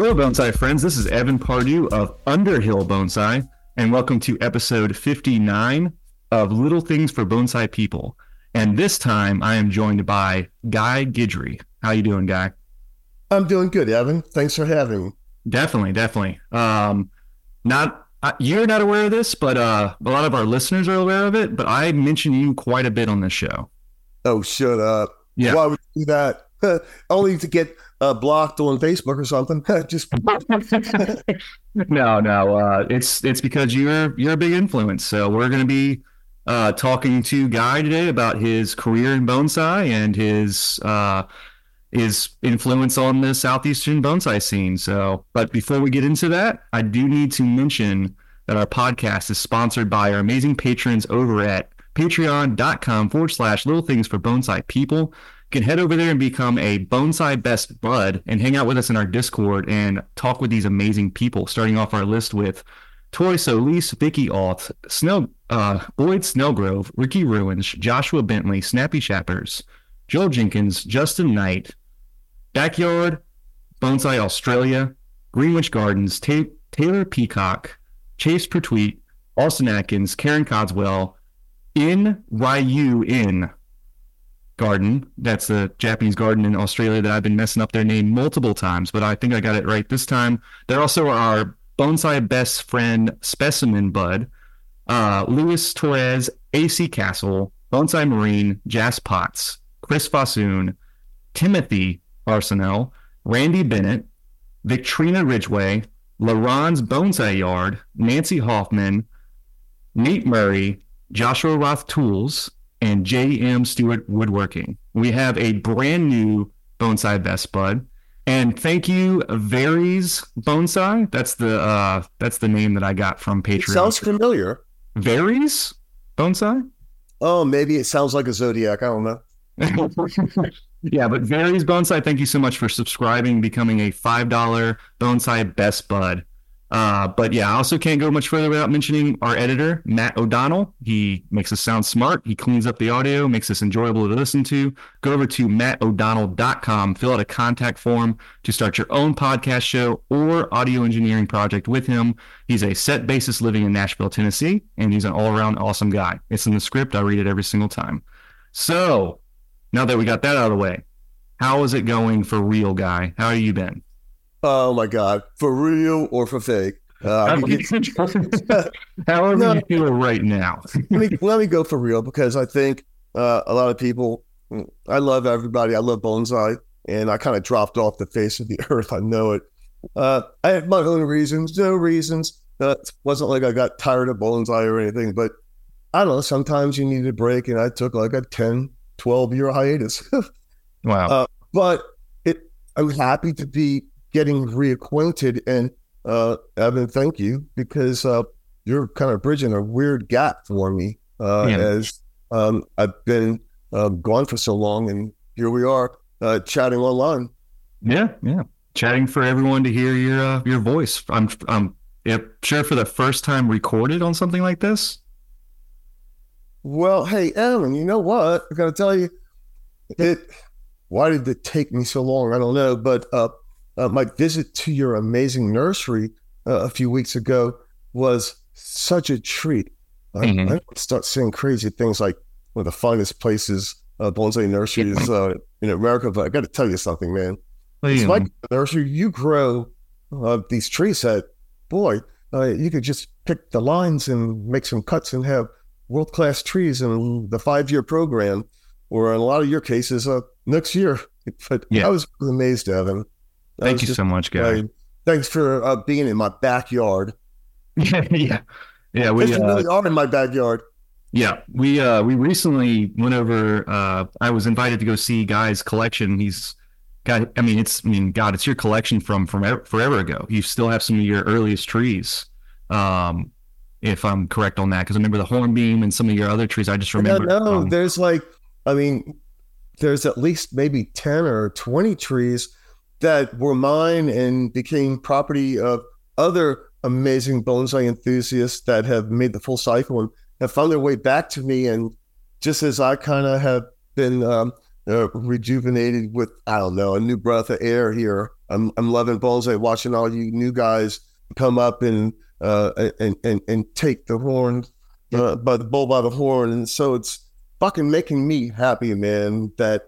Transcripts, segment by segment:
Hello, bonsai friends. This is Evan Pardue of Underhill Bonsai, and welcome to episode 59 of Little Things for Bonsai People. And this time, I am joined by Guy Guidry. How you doing, Guy? I'm doing good, Evan. Thanks for having me. Definitely, definitely. Um, not uh, you're not aware of this, but uh, a lot of our listeners are aware of it. But I mention you quite a bit on this show. Oh, shut up! Yeah. Why would you do that? Only to get uh, blocked on Facebook or something. Just no, no. Uh, it's it's because you're you're a big influence. So we're going to be uh, talking to Guy today about his career in bonsai and his uh, his influence on the southeastern bonsai scene. So, but before we get into that, I do need to mention that our podcast is sponsored by our amazing patrons over at patreon.com forward slash little things for bonsai people can head over there and become a bonsai best bud and hang out with us in our Discord and talk with these amazing people. Starting off our list with Tori Solis, Vicky Alt, Snell, uh, Boyd Snellgrove, Ricky Ruins, Joshua Bentley, Snappy Chappers, Joel Jenkins, Justin Knight, Backyard, Bonsai Australia, Greenwich Gardens, Ta- Taylor Peacock, Chase Pertweet, Austin Atkins, Karen Codswell, In In, garden. That's the Japanese garden in Australia that I've been messing up their name multiple times, but I think I got it right this time. They're also our bonsai best friend specimen bud, uh, Luis Torres, AC Castle, Bonsai Marine, Jas Potts, Chris Fossoon, Timothy Arsenal, Randy Bennett, Victrina Ridgeway, LaRon's Bonsai Yard, Nancy Hoffman, Nate Murray, Joshua Roth Tools, and J.M. Stewart Woodworking. We have a brand new bonsai best bud. And thank you, Varies Bonsai. That's the uh, that's the name that I got from Patreon. It sounds familiar. Varies Bonsai. Oh, maybe it sounds like a zodiac. I don't know. yeah, but Varies Bonsai. Thank you so much for subscribing, becoming a five dollar bonsai best bud. Uh, but yeah, I also can't go much further without mentioning our editor, Matt O'Donnell. He makes us sound smart. He cleans up the audio, makes us enjoyable to listen to. Go over to mattodonnell.com, fill out a contact form to start your own podcast show or audio engineering project with him. He's a set basis living in Nashville, Tennessee, and he's an all around awesome guy. It's in the script. I read it every single time. So now that we got that out of the way, how is it going for real guy? How have you been? Oh my God, for real or for fake? Uh, However no, you feel right now. let, me, let me go for real because I think uh, a lot of people, I love everybody. I love bonsai, and I kind of dropped off the face of the earth. I know it. Uh, I have my own reasons, no reasons. Uh, it wasn't like I got tired of bonsai or anything, but I don't know. Sometimes you need a break, and I took like a 10, 12 year hiatus. wow. Uh, but it, I'm happy to be getting reacquainted. And uh, Evan, thank you because uh, you're kind of bridging a weird gap for me uh, yeah. as um, I've been uh, gone for so long, and here we are uh, chatting online. Yeah, yeah, chatting for everyone to hear your uh, your voice. I'm I'm yeah, sure for the first time recorded on something like this. Well, hey, Evan, you know what? I got to tell you, it. Why did it take me so long? I don't know, but uh, my visit to your amazing nursery uh, a few weeks ago was such a treat. Mm-hmm. I, I, start seeing crazy things like one of the finest places, uh, bonsai nurseries uh, in America. But I got to tell you something, man. It's like nursery. You grow uh, these trees that, boy, uh, you could just pick the lines and make some cuts and have world class trees in the five year program, or in a lot of your cases, uh, next year. But yeah. I was amazed at them. Thank you so much, guy. thanks for uh, being in my backyard. yeah, yeah, yeah. We uh, really are in my backyard. Yeah, we uh, we recently went over. Uh, I was invited to go see Guy's collection. He's got. I mean, it's. I mean, God, it's your collection from from forever ago. You still have some of your earliest trees. Um, if I'm correct on that, because I remember the hornbeam and some of your other trees. I just remember. No, um, there's like, I mean, there's at least maybe ten or twenty trees that were mine and became property of other amazing bonsai enthusiasts that have made the full cycle and have found their way back to me. And just as I kind of have been um, uh, rejuvenated with, I don't know, a new breath of air here I'm I'm loving bonsai, watching all you new guys come up and uh, and and and take the horn, uh, by the bull by the horn, and so it's fucking making me happy, man. That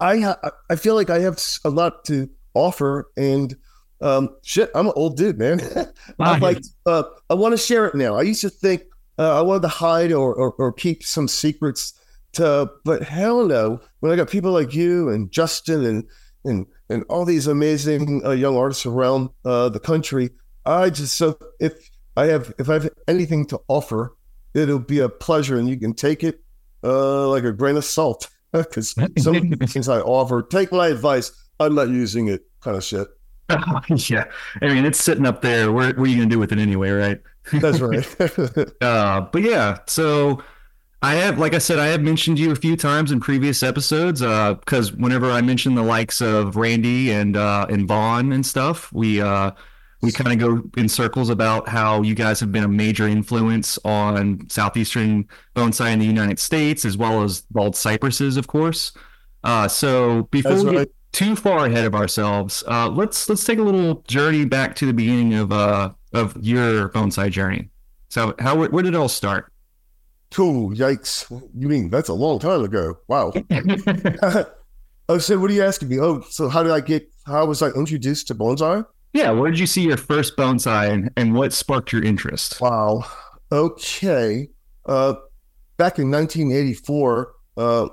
I ha- I feel like I have a lot to offer, and um, shit, I'm an old dude, man. I'm like, uh, I want to share it now. I used to think uh, I wanted to hide or, or, or keep some secrets to, but hell no. When I got people like you and Justin and and and all these amazing uh, young artists around uh, the country, I just so if I have if I have anything to offer, it'll be a pleasure, and you can take it uh, like a grain of salt because some things I offer, take my advice. I'm not using it, kind of shit. yeah, I mean it's sitting up there. What, what are you gonna do with it anyway, right? That's right. uh, but yeah, so I have, like I said, I have mentioned you a few times in previous episodes. Because uh, whenever I mention the likes of Randy and uh, and Vaughn and stuff, we uh, we kind of go in circles about how you guys have been a major influence on southeastern bonsai in the United States, as well as bald cypresses, of course. Uh, so before That's we right. get too far ahead of ourselves, uh, let's let's take a little journey back to the beginning of uh, of your bonsai journey. So how where did it all start? Cool, yikes! You mean that's a long time ago? Wow. oh, so what are you asking me? Oh, so how did I get? How was I introduced to bonsai? Yeah, where did you see your first bonsai and, and what sparked your interest? Wow. Okay. Uh, back in 1984, uh,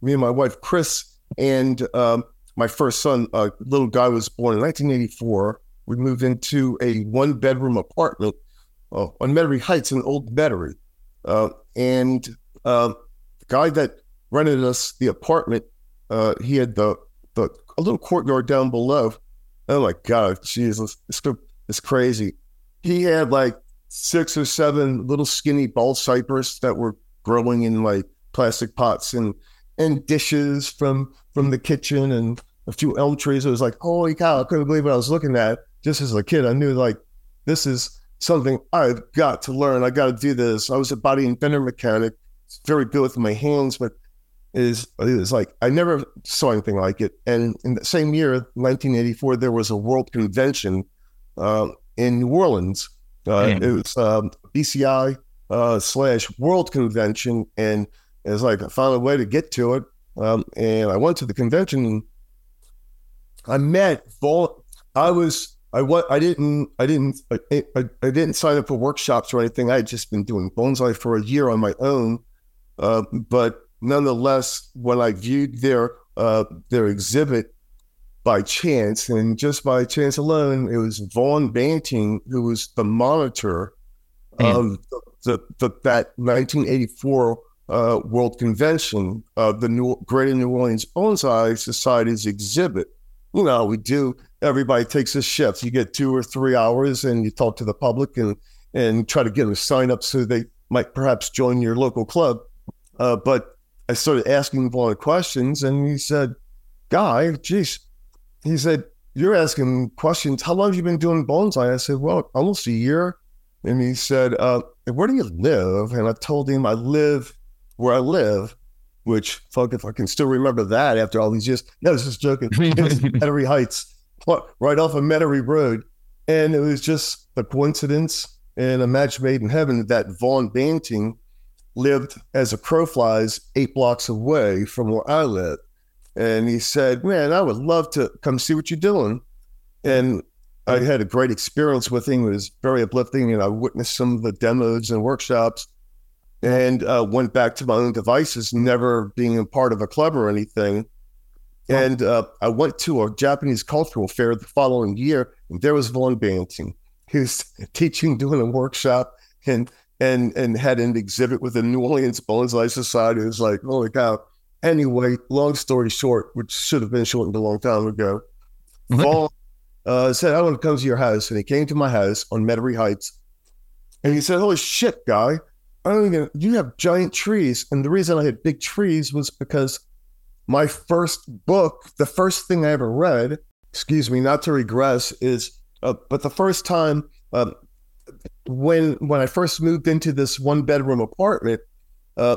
me and my wife, Chris, and um, my first son, a uh, little guy, was born in 1984. We moved into a one bedroom apartment uh, on Metairie Heights in Old Metairie. Uh, and uh, the guy that rented us the apartment, uh, he had the, the a little courtyard down below Oh my God, Jesus, it's, it's crazy. He had like six or seven little skinny bald cypress that were growing in like plastic pots and and dishes from from the kitchen and a few elm trees. It was like, holy cow, I couldn't believe what I was looking at. Just as a kid, I knew like this is something I've got to learn. I got to do this. I was a body and fender mechanic, very good with my hands, but is is like I never saw anything like it. And in the same year, 1984, there was a world convention uh, in New Orleans. Uh, it was um, BCI uh, slash World Convention, and it's like I found a way to get to it. Um, and I went to the convention. I met Vol. I was I what I didn't I didn't I, I, I, didn't sign up for workshops or anything. I had just been doing bonsai for a year on my own. Uh, but nonetheless, when I viewed their uh, their exhibit by chance, and just by chance alone, it was Vaughn Banting who was the monitor of the, the, the, that 1984 uh, World Convention of the New, Greater New Orleans Bonsai Society's exhibit. You know, we do. Everybody takes a shift. You get two or three hours, and you talk to the public and and try to get them to sign up so they might perhaps join your local club. Uh, but I started asking him a lot of questions, and he said, "Guy, geez," he said, "You're asking questions. How long have you been doing bonsai?" I said, "Well, almost a year." And he said, uh, "Where do you live?" And I told him I live where I live, which fuck if I can still remember that after all these years. No, I was just joking. It was Metairie Heights, right off of Metairie Road, and it was just a coincidence and a match made in heaven that Vaughn Banting lived as a crow flies eight blocks away from where I live. And he said, Man, I would love to come see what you're doing. And I had a great experience with him. It was very uplifting. And I witnessed some of the demos and workshops and uh, went back to my own devices, never being a part of a club or anything. And uh, I went to a Japanese cultural fair the following year, and there was Vaughn Banting. He was teaching, doing a workshop, and and and had an exhibit with the New Orleans Bonsai Society. It was like, holy cow. Anyway, long story short, which should have been shortened a long time ago, Vaughn uh, said, I want to come to your house. And he came to my house on Metairie Heights. And he said, Holy shit, guy. I don't even, you have giant trees. And the reason I had big trees was because my first book, the first thing I ever read, excuse me, not to regress, is, uh, but the first time um, when when I first moved into this one bedroom apartment, uh,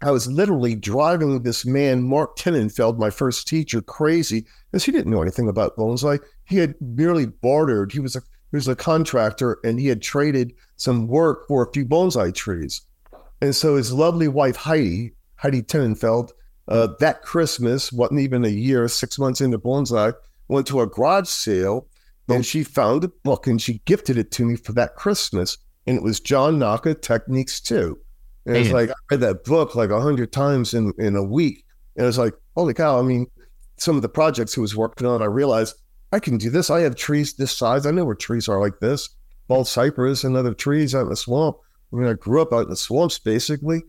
I was literally driving this man, Mark Tenenfeld, my first teacher, crazy because he didn't know anything about bonsai. He had merely bartered. He was a he was a contractor and he had traded some work for a few bonsai trees. And so his lovely wife Heidi, Heidi Tenenfeld, uh, that Christmas, wasn't even a year, six months into bonsai, went to a garage sale and she found a book and she gifted it to me for that Christmas. And it was John Naka Techniques 2. And it's like I read that book like a hundred times in, in a week. And it's like, holy cow. I mean, some of the projects he was working on, I realized I can do this. I have trees this size. I know where trees are like this. Bald cypress and other trees out in the swamp. I mean, I grew up out in the swamps basically.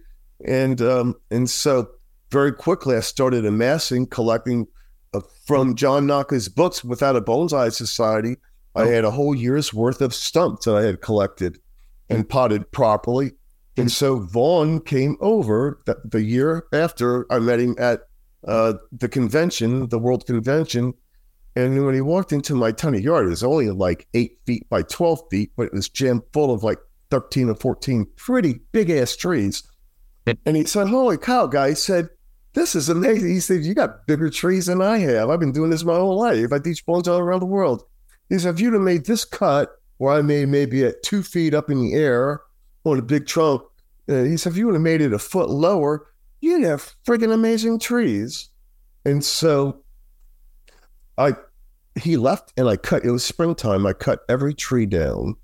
And um, and so very quickly I started amassing, collecting Uh, from John Naka's books without a bonsai society. I oh. had a whole year's worth of stumps that I had collected and mm. potted properly and mm. so Vaughn came over the, the year after I met him at uh, the convention, the World Convention. And when he walked into my tiny yard, it was only like eight feet by 12 feet, but it was jammed full of like 13 or 14 pretty big ass trees. And he said, Holy cow, guy. He said, This is amazing. He said, You got bigger trees than I have. I've been doing this my whole life. I teach bones all around the world. He said, If you'd have made this cut where I made maybe at two feet up in the air, on a big trunk. Uh, he said, if you would have made it a foot lower, you'd have friggin' amazing trees. And so I he left and I cut it was springtime. I cut every tree down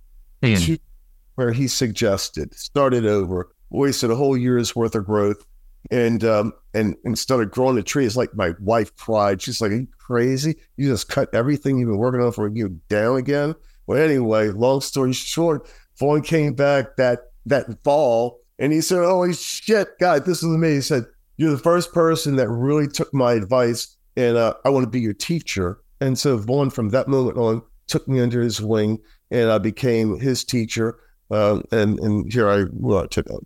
where he suggested, started over, wasted a whole year's worth of growth and um and, instead of growing the it's like my wife cried. She's like, Are you crazy? You just cut everything you've been working on for you down again? Well, anyway, long story short, Vaughn came back that that fall and he said, Holy shit, God, this is amazing. He said, You're the first person that really took my advice and uh, I want to be your teacher. And so Vaughn, from that moment on, took me under his wing and I became his teacher. Um, and, and here I well, took out.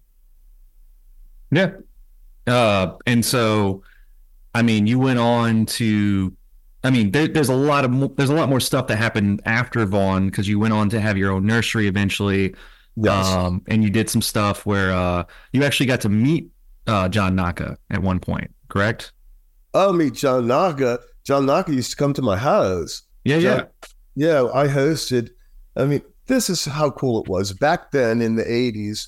Yeah. Uh, and so, I mean, you went on to I mean, there, there's a lot of there's a lot more stuff that happened after Vaughn because you went on to have your own nursery eventually. Yes. Um, and you did some stuff where uh, you actually got to meet uh, John Naka at one point, correct? Oh, meet John Naka. John Naka used to come to my house. Yeah, John, yeah. Yeah, I hosted. I mean, this is how cool it was. Back then in the 80s,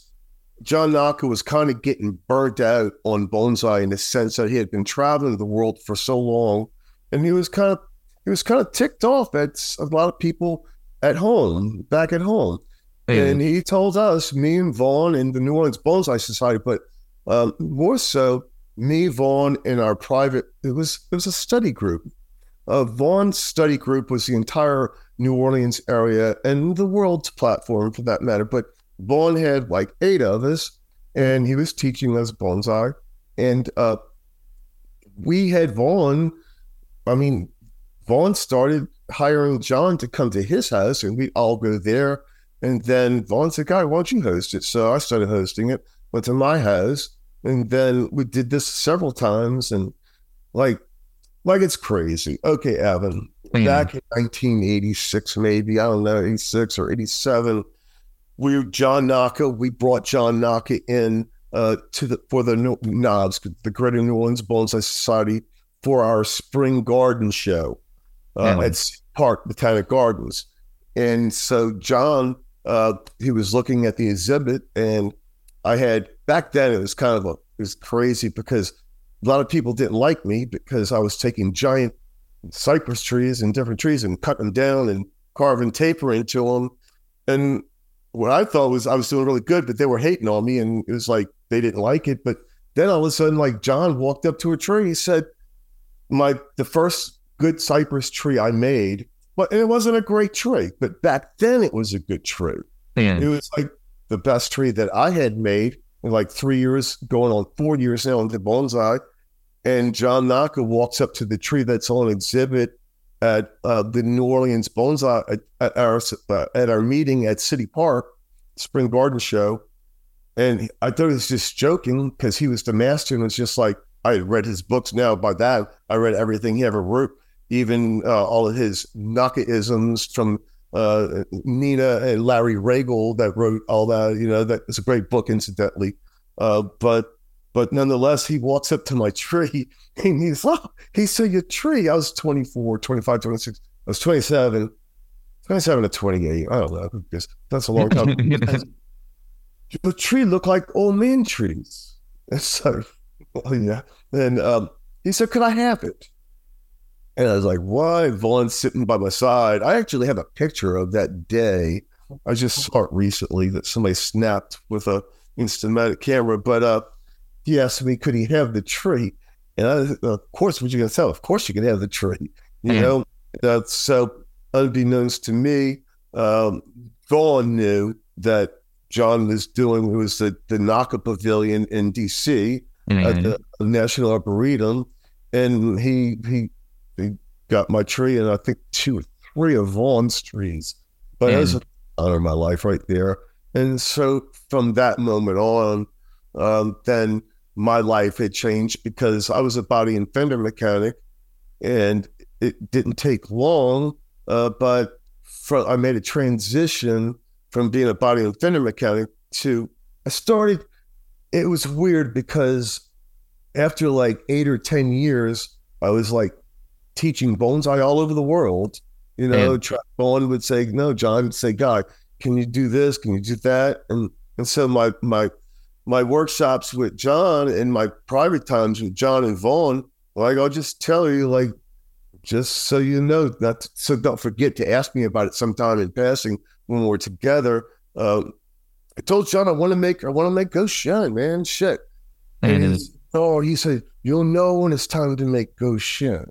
John Naka was kind of getting burnt out on bonsai in the sense that he had been traveling the world for so long. And he was kind of he was kind of ticked off at a lot of people at home, back at home. And he told us, me and Vaughn and the New Orleans Bonsai Society, but um, more so, me, Vaughn, and our private, it was it was a study group. Uh, Vaughn's study group was the entire New Orleans area and the world's platform for that matter. But Vaughn had like eight of us, and he was teaching us bonsai. And uh, we had Vaughn, I mean, Vaughn started hiring John to come to his house, and we'd all go there and then Vaughn said, Guy, why don't you host it? So I started hosting it, went to my house, and then we did this several times and like like it's crazy. Okay, Evan. Mm. Back in 1986, maybe, I don't know, 86 or 87, we John Naka, we brought John Naka in uh, to the for the knobs, the Greater New Orleans Bonsai Society for our spring garden show uh, mm. at Park Botanic Gardens. And so John uh, he was looking at the exhibit, and I had back then it was kind of a it was crazy because a lot of people didn't like me because I was taking giant cypress trees and different trees and cutting them down and carving taper into them. And what I thought was I was doing really good, but they were hating on me, and it was like they didn't like it. But then all of a sudden, like John walked up to a tree, he said, "My the first good cypress tree I made but it wasn't a great tree, but back then it was a good tree. Man. It was like the best tree that I had made in like three years, going on four years now into bonsai. And John Naka walks up to the tree that's on exhibit at uh, the New Orleans bonsai at, at our uh, at our meeting at City Park, Spring Garden Show. And I thought he was just joking because he was the master and was just like, I had read his books now. By that, I read everything he ever wrote even uh, all of his Nakaisms from uh, Nina and Larry Ragle that wrote all that. You know, that is a great book, incidentally. Uh, but but nonetheless, he walks up to my tree and he's, oh, he said, your tree. I was 24, 25, 26. I was 27, 27 to 28. I don't know. That's a long time. the tree looked like old man trees. And so, well, yeah. And um, he said, could I have it? And I was like, why? Vaughn's sitting by my side. I actually have a picture of that day. I just saw it recently that somebody snapped with a Instamatic camera. But uh, he asked me, could he have the tree? And I, of course, what you gonna tell? Of course, you can have the tree. You mm. know, that's so unbeknownst to me. Um, Vaughn knew that John was doing it was the the Naka Pavilion in D.C. Mm-hmm. at the National Arboretum, and he he he got my tree, and I think two or three of Vaughn's trees. But mm. an honor of my life right there. And so from that moment on, um, then my life had changed because I was a body and fender mechanic, and it didn't take long, uh, but for, I made a transition from being a body and fender mechanic to I started. It was weird because after like eight or ten years, I was like teaching bonsai all over the world. You know, and- Vaughn would say, "No, John," would say, "God, can you do this? Can you do that?" And and so my my my workshops with John and my private times with John and Vaughn, like I'll just tell you, like, just so you know, not to, so don't forget to ask me about it sometime in passing when we're together. Uh, I told John I want to make I want to make Goshin, man. Shit. And mm-hmm. oh, he said, You'll know when it's time to make Goshin.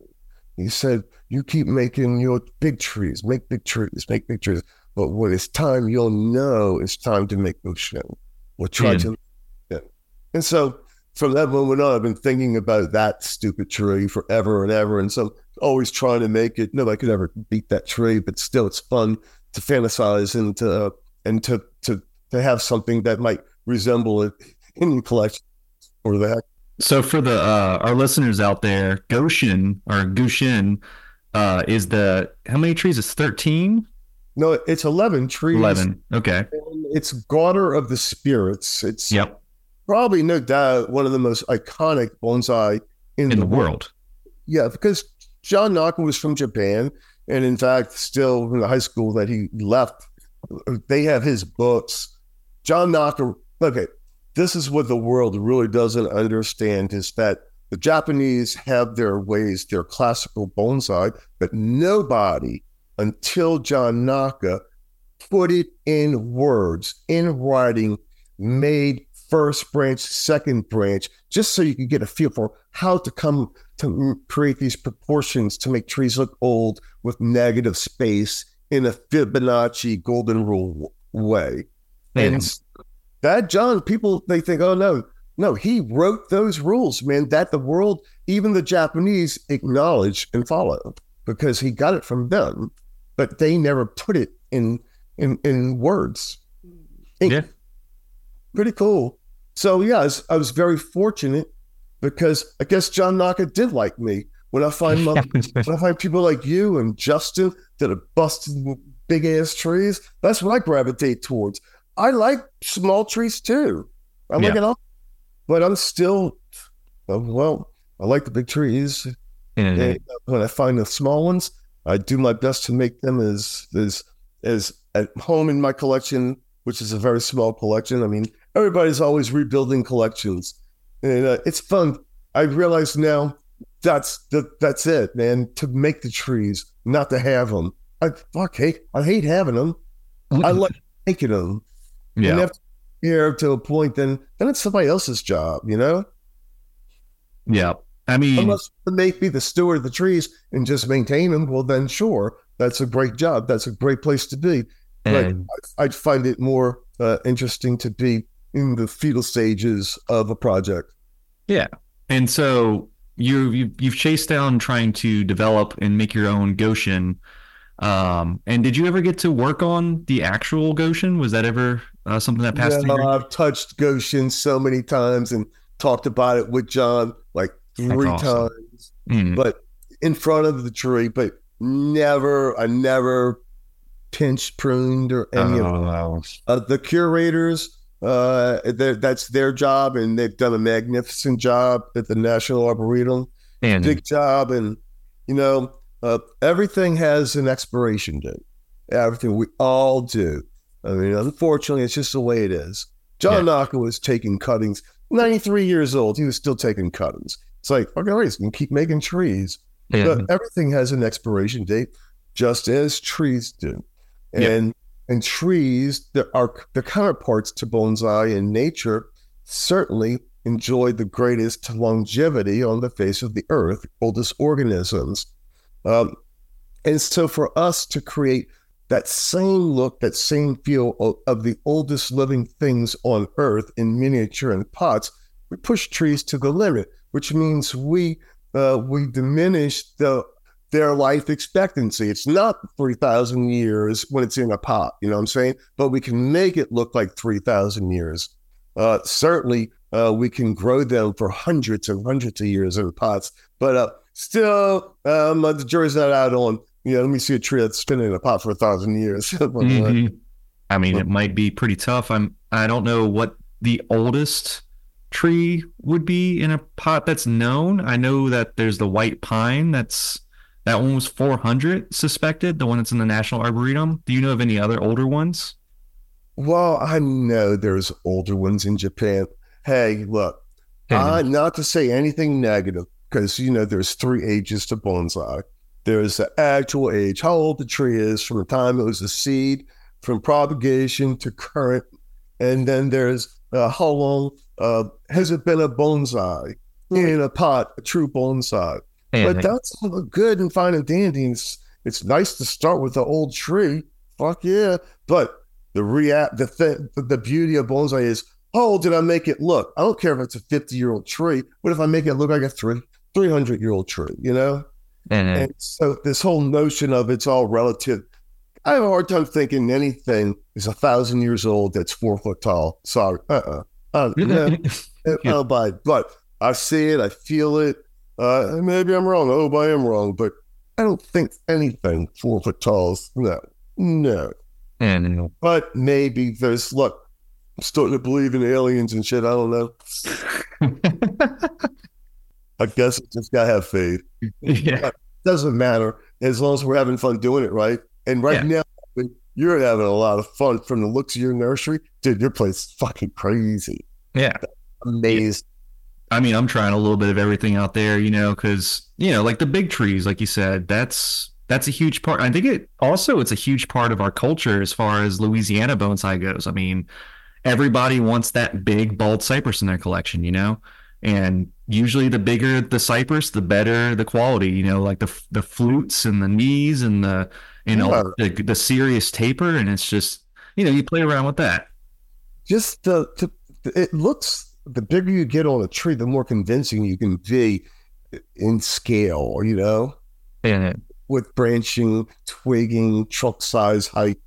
He said, You keep making your big trees, make big trees, make big trees. But when it's time, you'll know it's time to make Goshin. We'll try to and so from that moment on, I've been thinking about that stupid tree forever and ever. And so always trying to make it. Nobody could ever beat that tree, but still, it's fun to fantasize and to and to to to have something that might resemble it in your collection or that. So for the uh, our listeners out there, Goshin or Gushin uh, is the how many trees? It's thirteen. No, it's eleven trees. Eleven. Okay. And it's Garter of the Spirits. It's yep probably no doubt one of the most iconic bonsai in, in the, world. world. Yeah, because John Naka was from Japan, and in fact, still in the high school that he left, they have his books. John Naka. Okay, this is what the world really doesn't understand: is that the Japanese have their ways, their classical bonsai, but nobody until John Naka put it in words, in writing, made first branch, second branch, just so you can get a feel for how to come to create these proportions to make trees look old with negative space in a Fibonacci golden rule way. And that John, people they think, oh no, no, he wrote those rules, man, that the world, even the Japanese, acknowledge and follow because he got it from them, but they never put it in in in words. Ink. Yeah. Pretty cool. So yeah, I was, I was, very fortunate because I guess John Naka did like me. When I find my, when I find people like you and Justin that are busting big ass trees, that's what I gravitate towards. I like small trees too. I like yeah. it all, but I'm still well. I like the big trees. Mm-hmm. And when I find the small ones, I do my best to make them as as as at home in my collection, which is a very small collection. I mean, everybody's always rebuilding collections, and uh, it's fun. I realize now that's the, that's it, man. To make the trees, not to have them. I fuck hate. I hate having them. I like making them. Yeah. And after here to a point, then then it's somebody else's job, you know. Yeah, I mean, unless they be the steward of the trees and just maintain them, well, then sure, that's a great job. That's a great place to be. But I'd find it more uh, interesting to be in the fetal stages of a project. Yeah. And so you, you you've chased down trying to develop and make your own Goshin. Um, and did you ever get to work on the actual Goshin? Was that ever uh, something that passed? Yeah, I've touched Goshen so many times and talked about it with John like three awesome. times, mm. but in front of the tree, but never, I never pinched, pruned, or any oh, of uh, the curators Uh, that's their job, and they've done a magnificent job at the National Arboretum. And big job, and you know, uh, everything has an expiration date. Everything we all do. I mean, unfortunately, it's just the way it is. John yeah. Naka was taking cuttings. 93 years old, he was still taking cuttings. It's like, okay, we can keep making trees. Yeah. But everything has an expiration date, just as trees do. And yeah. And trees, there are the counterparts to bonsai in nature, certainly enjoy the greatest longevity on the face of the earth, oldest organisms. Um, and so for us to create that same look, that same feel of, of, the oldest living things on earth in miniature and pots, we push trees to the limit, which means we uh, we diminish the their life expectancy. It's not 3,000 years when it's in a pot, you know what I'm saying? But we can make it look like 3,000 years. Uh, certainly, uh, we can grow them for hundreds and hundreds of years in pots. But uh, still, um, the jury's not out on yeah, let me see a tree that's been in a pot for a thousand years. mm-hmm. I mean, it might be pretty tough. I'm I don't know what the oldest tree would be in a pot that's known. I know that there's the white pine that's that one was 400 suspected, the one that's in the National Arboretum. Do you know of any other older ones? Well, I know there's older ones in Japan. Hey, look, uh, not to say anything negative, because you know there's three ages to bonsai. There's the actual age, how old the tree is from the time it was a seed, from propagation to current. And then there's uh, how long uh, has it been a bonsai in a pot, a true bonsai. But that's all good and fine and dandy. It's, it's nice to start with the old tree. Fuck yeah. But the react the thing, the beauty of bonsai is how old did I make it look? I don't care if it's a 50 year old tree. What if I make it look like a three, 300 year old tree, you know? And, and so this whole notion of it's all relative, I have a hard time thinking anything is a thousand years old that's four foot tall. Sorry. Uh-uh. Uh, yeah, I'll buy it. But I see it, I feel it. Uh, maybe I'm wrong. Oh, I am wrong. But I don't think anything four foot tall is no, no. And but maybe there's look. I'm starting to believe in aliens and shit. I don't know. I guess just gotta have faith. Yeah. Doesn't matter as long as we're having fun doing it, right? And right yeah. now, you're having a lot of fun from the looks of your nursery. Dude, your place is fucking crazy. Yeah. Amazing. I mean, I'm trying a little bit of everything out there, you know, because you know, like the big trees, like you said, that's that's a huge part. I think it also it's a huge part of our culture as far as Louisiana bonsai goes. I mean, everybody wants that big bald cypress in their collection, you know, and usually the bigger the cypress, the better the quality. You know, like the the flutes and the knees and the you know yeah. the, the serious taper, and it's just you know you play around with that. Just the, the it looks the bigger you get on a tree, the more convincing you can be in scale. You know, with branching, twigging, trunk size, height,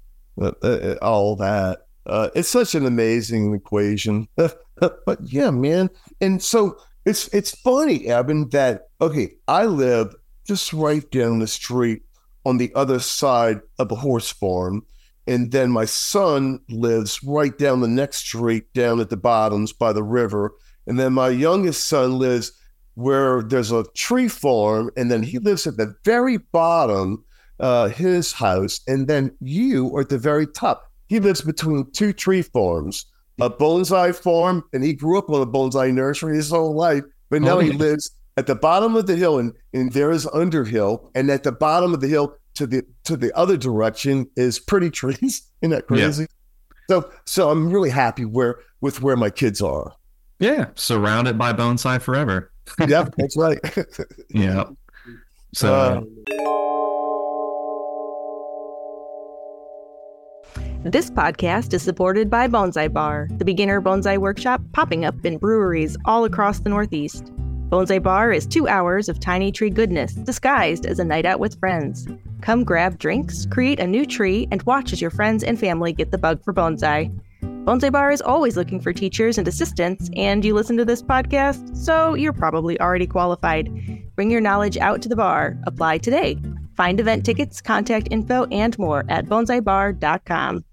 uh, uh, all that. Uh, it's such an amazing equation. but yeah, man. And so it's it's funny, Evan, that okay, I live just right down the street on the other side of a horse farm. And then my son lives right down the next street down at the bottoms by the river. And then my youngest son lives where there's a tree farm, and then he lives at the very bottom, uh, his house, and then you are at the very top. He lives between two tree farms a bonsai farm, and he grew up on a bonsai nursery his whole life. But now oh, he lives at the bottom of the hill, and, and there is Underhill, and at the bottom of the hill to the to the other direction is pretty trees. Isn't that crazy? Yeah. So so I'm really happy where with where my kids are. Yeah, surrounded by bonsai forever. yep, that's right. yeah. So. Uh, This podcast is supported by Bonsai Bar, the beginner bonsai workshop popping up in breweries all across the Northeast. Bonsai Bar is two hours of tiny tree goodness disguised as a night out with friends. Come grab drinks, create a new tree, and watch as your friends and family get the bug for bonsai. Bonsai Bar is always looking for teachers and assistants, and you listen to this podcast, so you're probably already qualified. Bring your knowledge out to the bar. Apply today. Find event tickets, contact info, and more at bonsaibar.com.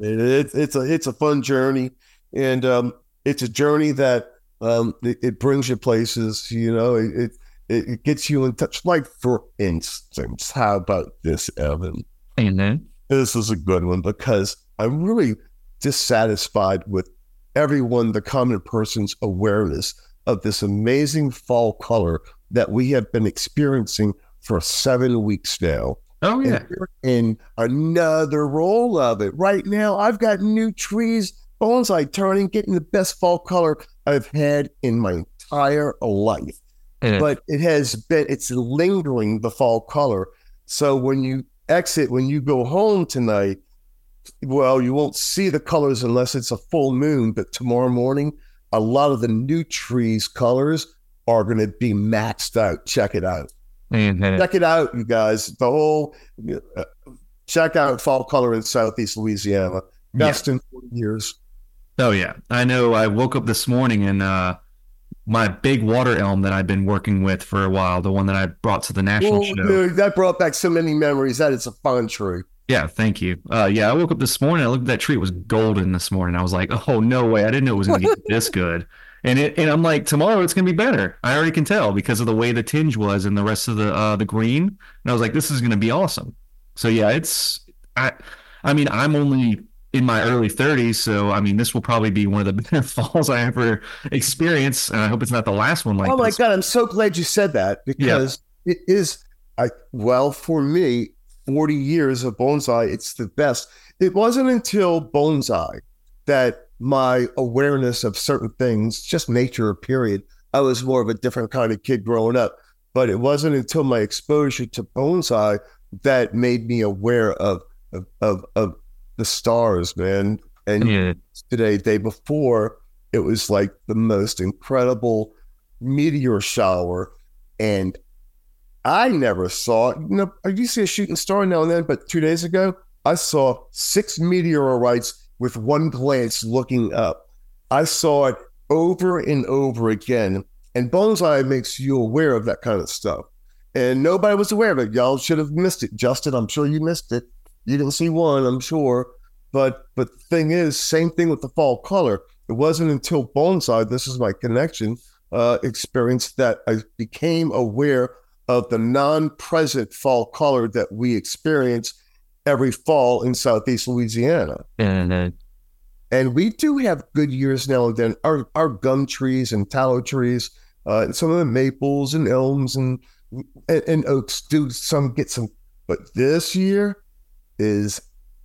It's it's a it's a fun journey, and um, it's a journey that um, it, it brings you places. You know, it, it it gets you in touch. Like for instance, how about this, Evan? And then This is a good one because I'm really dissatisfied with everyone, the common person's awareness of this amazing fall color that we have been experiencing for seven weeks now. oh yeah, in another roll of it. Right now, I've got new trees, bonsai turning, getting the best fall color I've had in my entire life. And- But it has been, it's lingering the fall color. So when you exit, when you go home tonight, well, you won't see the colors unless it's a full moon. But tomorrow morning, a lot of the new trees' colors are going to be maxed out. Check it out then check it out, you guys. The whole uh, check out fall color in Southeast Louisiana. Best in 40 years. Oh yeah, I know. I woke up this morning and uh, my big water elm that I've been working with for a while, the one that I brought to the national Oh, show. dude, that brought back so many memories. That is a fun tree. Yeah, thank you. Uh, yeah, I woke up this morning. I looked at that tree; it was golden this morning. I was like, "Oh no way! I didn't know it was going to be this good." And it, and I'm like, tomorrow it's going to be better. I already can tell because of the way the tinge was and the rest of the uh, the green. And I was like, "This is going to be awesome." So yeah, it's I. I mean, I'm only in my early 30s, so I mean, this will probably be one of the better falls I ever experience, and I hope it's not the last one like oh my this. God, I'm so glad you said that because it is, I well, for me, 40 years of bonsai, it's the best. It wasn't until bonsai that my awareness of certain things, just nature, period, I was more of a different kind of kid growing up. But it wasn't until my exposure to bonsai that made me aware of of of, of the stars, man. And Yeah, today, day before, it was like the most incredible meteor shower. And I never saw, you know, I see a shooting star now and then, but two days ago, I saw six meteorites with one glance looking up. I saw it over and over again. And Bonsai makes you aware of that kind of stuff. And nobody was aware of it. Y'all should have missed it. Justin, I'm sure you missed it. You didn't see one, I'm sure. But but the thing is, same thing with the fall color. It wasn't until Bonsai, this is my connection, uh, experience that I became aware of the non-present fall color that we experience every fall in Southeast Louisiana. and uh, And we do have good years now and then. Our our gum trees and tallow trees, uh, and some of the maples and elms and, and and oaks do some get some. But this year is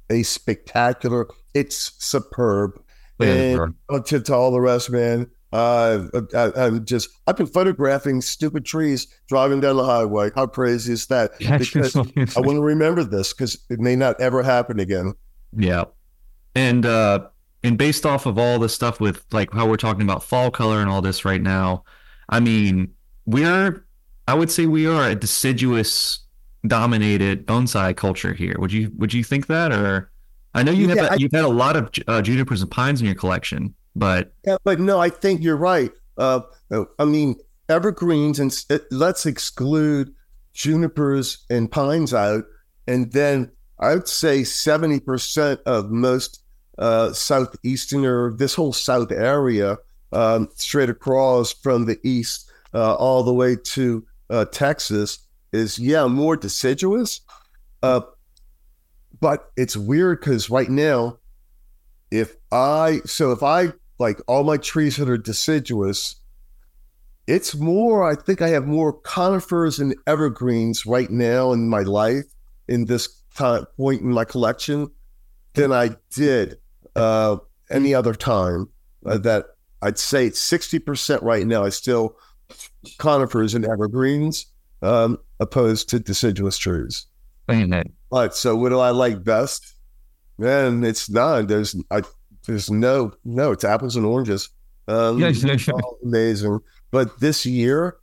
a spectacular. It's superb. yeah, And to, to all the rest, man. Uh, I, I'm just I've been photographing stupid trees driving down the highway. How crazy is that? Because I want to remember this because it may not ever happen again. Yeah. And uh and based off of all the stuff with like how we're talking about fall color and all this right now, I mean, we're I would say we are a deciduous dominated bonsai culture here. Would you would you think that or I know you have Yeah, I- you've had a lot of uh, junipers and pines in your collection, but Yeah, but no, I think you're right. Uh, I mean, evergreens, and s- let's exclude junipers and pines out, and then I'd say 70% of most uh, southeasterner this whole south area, um, straight across from the east uh, all the way to uh, Texas, is yeah more deciduous. Uh, but it's weird because right now, if I so if I like all my trees that are deciduous, it's more, I think I have more conifers and evergreens right now in my life in this time point in my collection than I did uh, any other time. Uh, that I'd say it's 60% right now. I still conifers and evergreens um, opposed to deciduous trees. that But so what do I like best? Man, it's none. There's I there's no no, it's apples and oranges. Um, amazing. But this year,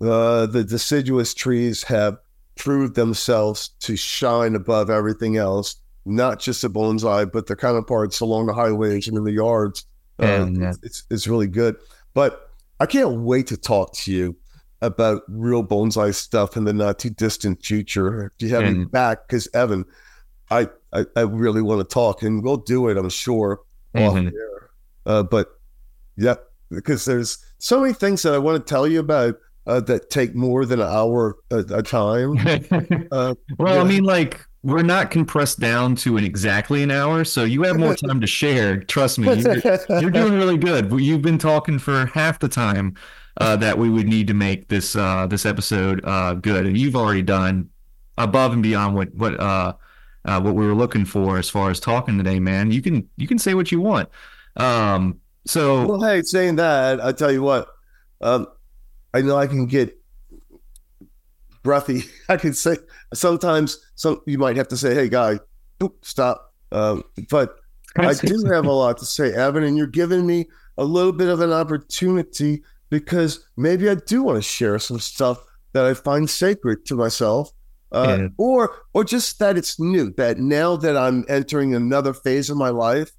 uh, the deciduous trees have proved themselves to shine above everything else, not just the bonsai, but the counterparts along the highways and in the yards. And, uh, it's, it's really good. But I can't wait to talk to you about real bonsai stuff in the not too distant future. Do you have me back? Because Evan, I, I, I really want to talk, and we'll do it. I'm sure. Mhm. Uh, but yeah, because there's so many things that I want to tell you about uh, that take more than an hour a, a time. Uh, well, Yeah. I mean, like we're not compressed down to an exactly an hour, so you have more time to share. Trust me, you're, you're doing really good. You've been talking for half the time uh, that we would need to make this uh, this episode uh, good, and you've already done above and beyond what what uh, uh, what we were looking for as far as talking today, man. You can you can say what you want. Um, so well, hey, saying that, I tell you what, um, I know I can get breathy. I can say sometimes some you might have to say, "Hey, guy, stop." Um, but I do have a lot to say, Evan, and you're giving me a little bit of an opportunity because maybe I do want to share some stuff that I find sacred to myself, uh, Yeah. or or just that it's new. That now that I'm entering another phase of my life,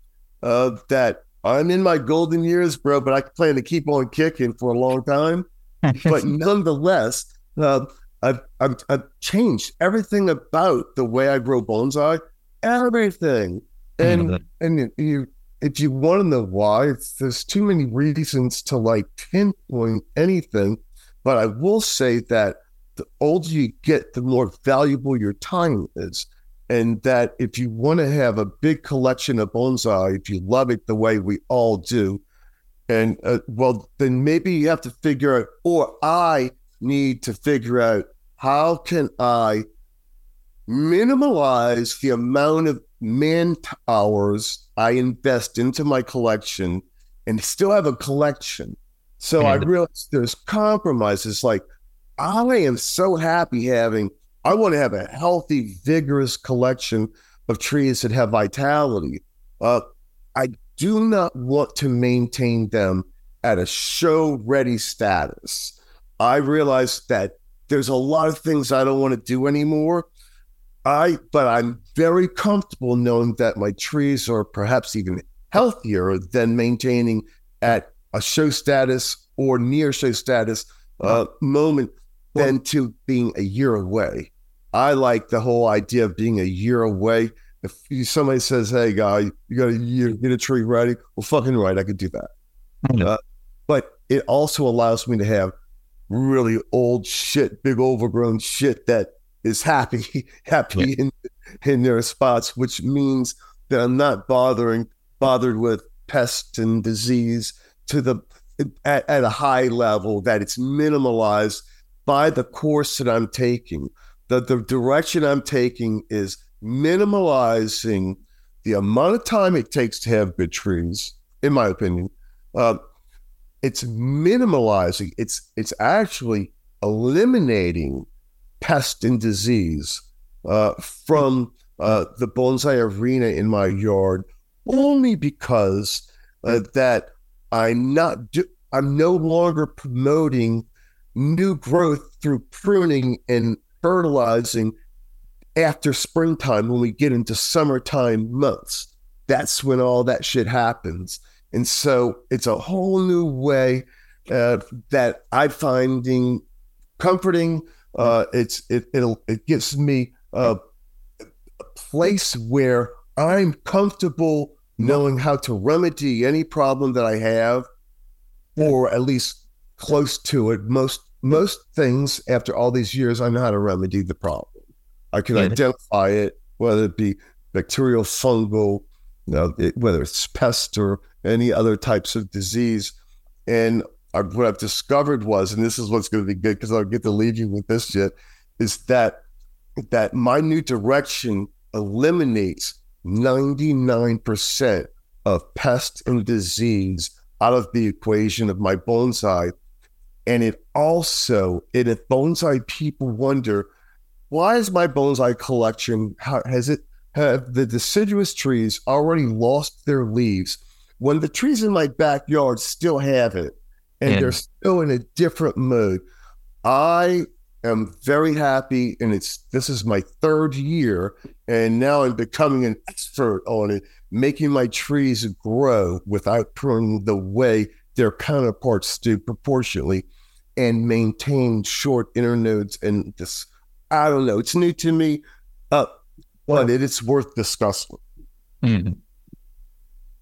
uh, that I'm in my golden years, bro. But I plan to keep on kicking for a long time. but nonetheless, uh, I've, I've I've changed everything about the way I grow bonsai, everything. And and you, if you want to know why, there's too many reasons to like pinpoint anything. But I will say that the older you get, the more valuable your time is. And that if you want to have a big collection of bonsai, if you love it the way we all do, and uh, well, then maybe you have to figure out, or I need to figure out how can I minimize the amount of man hours I invest into my collection and still have a collection. So I And- realize there's compromises. Like I am so happy having. I want to have a healthy, vigorous collection of trees that have vitality. Uh, I do not want to maintain them at a show ready status. I realize that there's a lot of things I don't want to do anymore. I but I'm very comfortable knowing that my trees are perhaps even healthier than maintaining at a show status or near show status uh, moment than to being a year away. I like the whole idea of being a year away. If somebody says, "Hey, guy, you got a year, to get a tree ready," well, fucking right, I could do that. Uh, but it also allows me to have really old shit, big overgrown shit that is happy, happy in in their spots, which means that I'm not bothering bothered with pest and disease to the at, at a high level that it's minimalized by the course that I'm taking. The the direction I'm taking is minimalizing the amount of time it takes to have good trees, in my opinion. Uh, it's minimalizing. It's it's actually eliminating pest and disease uh, from uh, the bonsai arena in my yard, only because uh, that I'm not. Do- I'm no longer promoting new growth through pruning and fertilizing after springtime when we get into summertime months. That's when all that shit happens. And so it's a whole new way uh, that I'm finding comforting. Uh, it's it it'll, it gives me a, a place where I'm comfortable knowing how to remedy any problem that I have, or at least close to it. Most most things after all these years, I know how to remedy the problem. I can Yeah. identify it, whether it be bacterial, fungal, you know, it, whether it's pest or any other types of disease. And what I've discovered was, and this is what's going to be good because I'll get to leave you with this shit, is that that my new direction eliminates 99% of pest and disease out of the equation of my bonsai. And it also, and if bonsai people wonder, why is my bonsai collection, how, has it, have the deciduous trees already lost their leaves when the trees in my backyard still have it and Yeah. they're still in a different mood, I am very happy, and it's this is my third year, and now I'm becoming an expert on it, making my trees grow without pruning the way their counterparts do proportionally, and maintain short internodes. And this, I don't know, it's new to me. Uh, but it is worth discussing. Mm.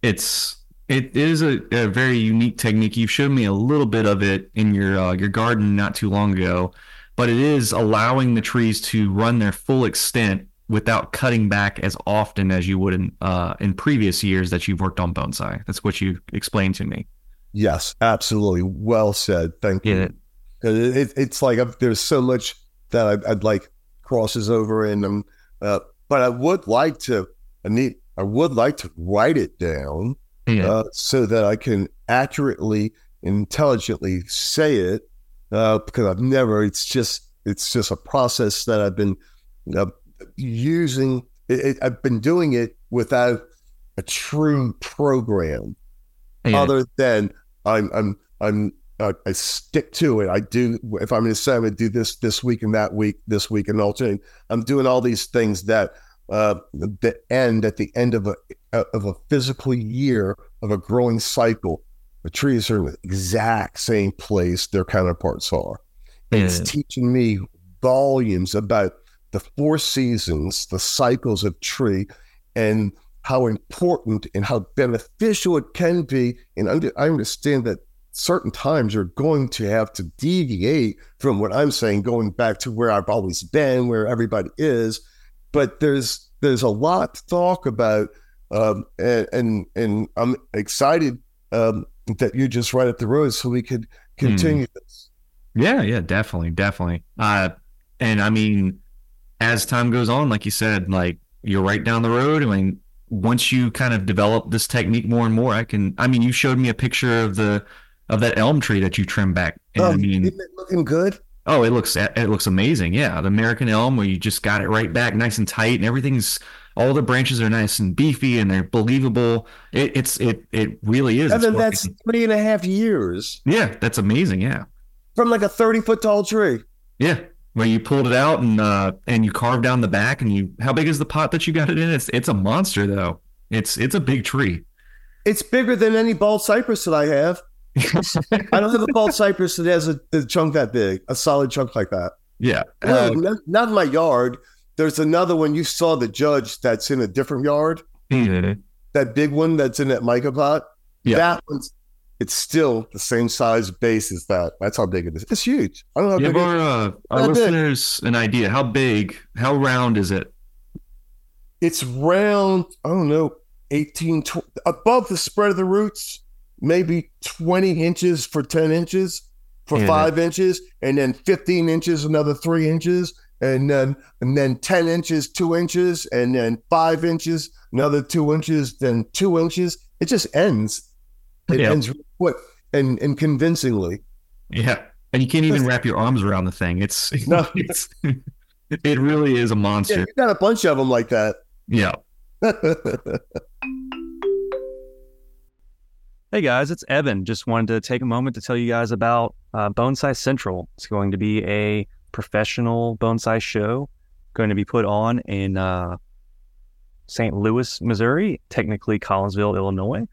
It's it is a, a, very unique technique. You've shown me a little bit of it in your uh, your garden not too long ago, but it is allowing the trees to run their full extent without cutting back as often as you would in uh, in previous years that you've worked on bonsai. That's what you explained to me. Yes, absolutely. Well said. Thank you. It, it, it's like I've, there's so much that I'd, I'd like crosses over in them, uh, but I would like to. I need. I would like to write it down yeah. uh, so that I can accurately, intelligently say it. Uh, because I've never. It's just. It's just a process that I've been uh, using. It, I've been doing it without a true program, yeah. other than I'm. I'm. I'm. Uh, I stick to it. I do. If I'm going to say I'm going to do this this week and that week, this week and alternate, I'm doing all these things that uh, the end at the end of a of a physical year of a growing cycle. The trees are in the exact same place their counterparts are. Yeah. It's teaching me volumes about the four seasons, the cycles of tree, and how important and how beneficial it can be. And I understand that certain times you're going to have to deviate from what I'm saying, going back to where I've always been, where everybody is. But there's there's a lot to talk about, um, and, and, and I'm excited um, that you're just right at the road, so we could continue hmm. this. Yeah, yeah, definitely, definitely. Uh, and I mean, as time goes on, like you said, like you're right down the road. I mean, once you kind of develop this technique more and more, I can. I mean, you showed me a picture of the of that elm tree that you trimmed back. And, oh, I mean, looking good? Oh, it looks it looks amazing. Yeah, the American elm where you just got it right back, nice and tight, and everything's all the branches are nice and beefy and they're believable. It, it's it it really is. And then that's three and a half years. Yeah, that's amazing. Yeah, from like a thirty foot tall tree. Yeah, where you pulled it out and uh, and you carved down the back and you how big is the pot that you got it in? It's it's a monster though. It's it's a big tree. It's bigger than any bald cypress that I have. I don't have a bald cypress that has a, a, chunk that big, a solid chunk like that. Yeah, uh, not, not, in my yard. There's another one you saw the judge that's in a different yard. Mm-hmm. That big one that's in that mica pot. Yeah, that one's it's still the same size base as that. That's how big it is. It's huge. I don't know. Give our, uh, our listeners big. an idea. How big? How round is it? It's round. I don't know. 18 tw- above the spread of the roots, maybe 20 inches for 10 inches for yeah. five inches, and then 15 inches, another three inches, and then and then 10 inches, two inches, and then five inches, another two inches, then two inches. It just ends. It yeah. ends what and and convincingly. Yeah, and you can't even wrap your arms around the thing. It's no, it's it really is a monster. Yeah, you got a bunch of them like that. Yeah. hey guys, it's Evan. Just wanted to take a moment to tell you guys about uh, Bonsai Central. It's going to be a professional bonsai show going to be put on in uh, St. Louis, Missouri, technically Collinsville, Illinois,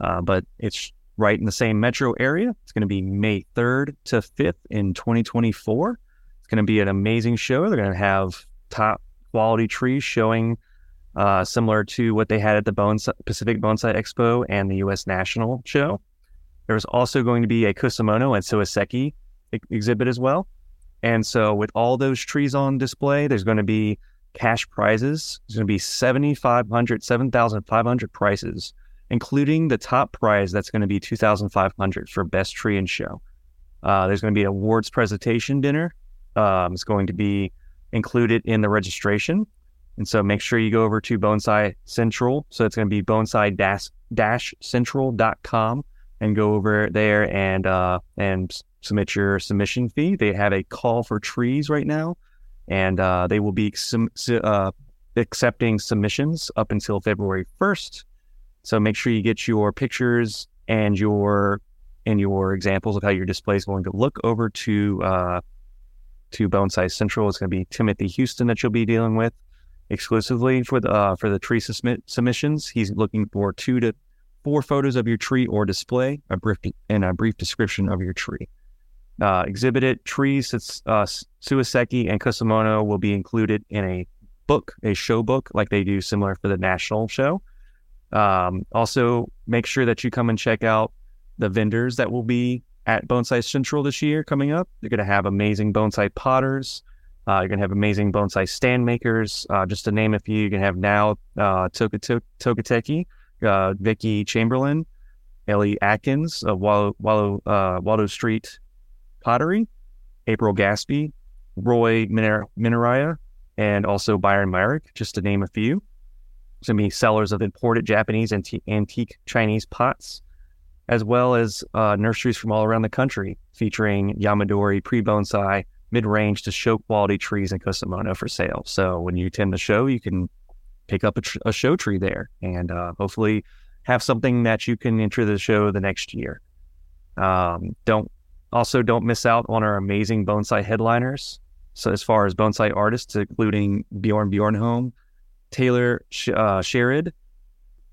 uh, but it's right in the same metro area. It's going to be May 3rd to 5th in 2024. It's going to be an amazing show. They're going to have top quality trees showing uh, similar to what they had at the Bonsai, Pacific Bonsai Expo and the U.S. National Show. There's also going to be a Kusamono and Suiseki exhibit as well. And so, with all those trees on display, there's going to be cash prizes. There's going to be 7,500, 7,500 prices including the top prize that's going to be 2500 for best tree and show. Uh, there's going to be an awards presentation dinner. Um, it's going to be included in the registration. And so make sure you go over to Bonsai Central. So it's going to be bonsai-central.com and go over there and uh, and submit your submission fee. They have a call for trees right now, and uh, they will be sum- uh, accepting submissions up until February 1st. So make sure you get your pictures and your and your examples of how your display is going to look over to uh, to Bonsai Central. It's going to be Timothy Houston that you'll be dealing with exclusively for the uh, for the tree submit, submissions. He's looking for two to four photos of your tree or display, a brief and a brief description of your tree. Uh, exhibited trees, uh, Suiseki and Kusamono will be included in a book, a show book, like they do similar for the national show. Um, also, make sure that you come and check out the vendors that will be at Bonsai Central this year coming up. They're going to have amazing bonsai potters. Uh, you're going to have amazing bonsai stand makers. Uh, just to name a few, you can have now uh, Tokateki, uh, Vicky Chamberlain, Ellie Atkins of Wallow, uh, Waldo Street Pottery, April Gaspy, Roy Minaraya, and also Byron Myrick, just to name a few. To be sellers of imported Japanese and antique Chinese pots as well as uh, nurseries from all around the country featuring Yamadori pre bonsai, mid range to show quality trees in Kusamono for sale. So when you attend the show, you can pick up a, tr- a show tree there and uh, hopefully have something that you can enter the show the next year. Um, don't also don't miss out on our amazing bonsai headliners. So as far as bonsai artists, including Bjorn Bjorholm, Tyler Sh- uh, Sherrod,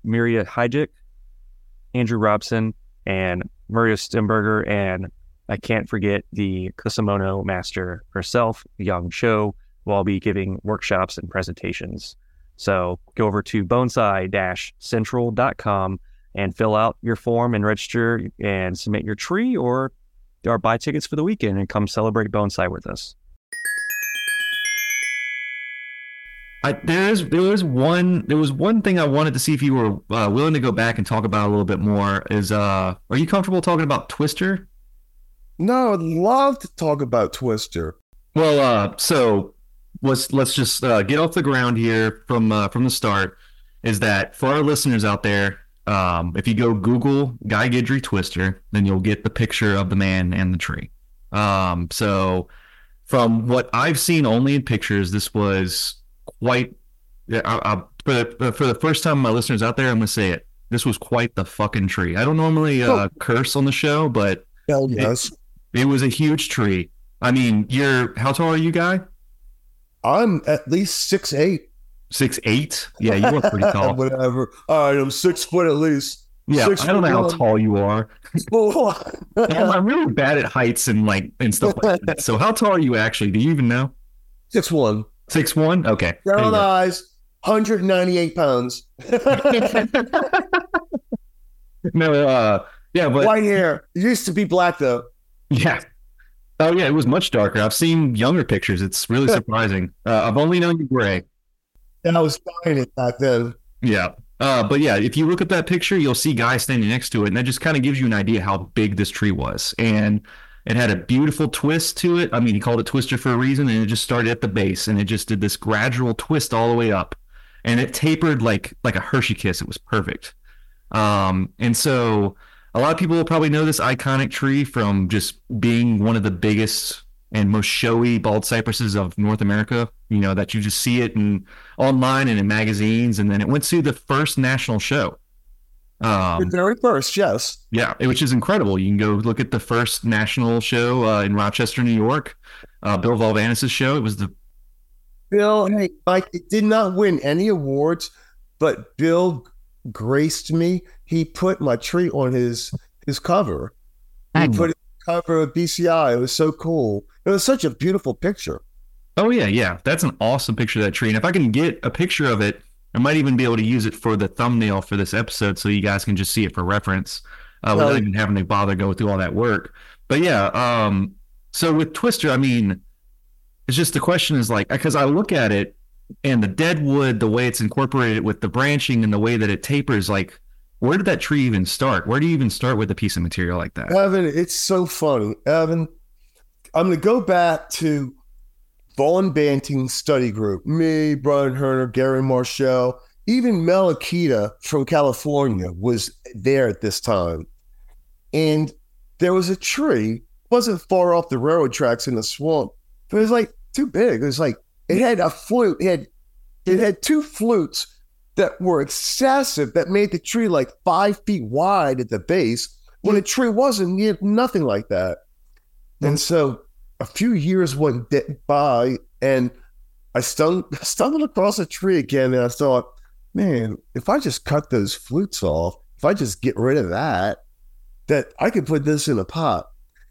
Miria Hijik, Andrew Robson, and Maria Stemberger, and I can't forget the Kusamono master herself, Young Choe, will be giving workshops and presentations. So go over to bonsai-central.com and fill out your form and register and submit your tree or, or buy tickets for the weekend and come celebrate bonsai with us. There is there was one there was one thing I wanted to see if you were uh, willing to go back and talk about a little bit more. Is uh, are you comfortable talking about Twister? No, I'd love to talk about Twister. Well, uh, so let's let's just uh, get off the ground here from uh, from the start. Is that for our listeners out there? Um, if you go Google Guy Guidry Twister, then you'll get the picture of the man and the tree. Um, so from what I've seen only in pictures, this was quite. I, I, for, the, for the first time, my listeners out there, I'm going to say it. This was quite the fucking tree. I don't normally uh, oh. curse on the show, but Hell yes. It, it was a huge tree. I mean, you're how tall are you, guy? I'm at least six eight. Six eight? Yeah, you are pretty tall. Whatever. All right, I'm six foot at least. Yeah, six I don't know how tall you are. I'm really bad at heights and like and stuff like that. So how tall are you actually? Do you even know? Six one. Six one. Okay. Brown eyes. 198 pounds. no, uh, yeah, but white hair. It used to be black though. Yeah. Oh yeah, it was much darker. I've seen younger pictures. It's really surprising. uh, I've only known you gray. And I was it back then. Yeah. Uh, but yeah, if you look at that picture, you'll see guys standing next to it, and that just kind of gives you an idea how big this tree was. And it had a beautiful twist to it. I mean, he called it Twister for a reason, and it just started at the base, and it just did this gradual twist all the way up, and it tapered like like a Hershey kiss. It was perfect. Um, and so a lot of people will probably know this iconic tree from just being one of the biggest and most showy bald cypresses of North America. You know that you just see it in online and in magazines, and then it went to the first national show. Um, the very first, yes. Yeah, which is incredible. You can go look at the first national show uh, in Rochester, New York. Uh, Bill Valavanis' show. It was the Bill. Hey, Mike, it did not win any awards, but Bill graced me. He put my tree on his his cover. He put it on the cover of BCI. It was so cool. It was such a beautiful picture. Oh yeah, yeah. That's an awesome picture of that tree. And if I can get a picture of it, I might even be able to use it for the thumbnail for this episode, so you guys can just see it for reference uh, without even having to bother go through all that work. But yeah, um, so with Twister, I mean, it's just the question is like because I look at it and the dead wood, the way it's incorporated with the branching and the way that it tapers, like where did that tree even start? Where do you even start with a piece of material like that? Evan, it's so funny. Evan, I'm going to go back to Vaughn Banting study group. Me, Brian Herner, Gary Marshall, even Mel Akita from California was there at this time. And there was a tree, wasn't far off the railroad tracks in the swamp, but it was like too big. It was like it had a flute. It had it had two flutes that were excessive that made the tree like five feet wide at the base when the mm. tree wasn't you nothing like that. Mm. And so a few years went by and I stumbled, stumbled across a tree again and I thought, man, if I just cut those flutes off, if I just get rid of that, that I could put this in a pot.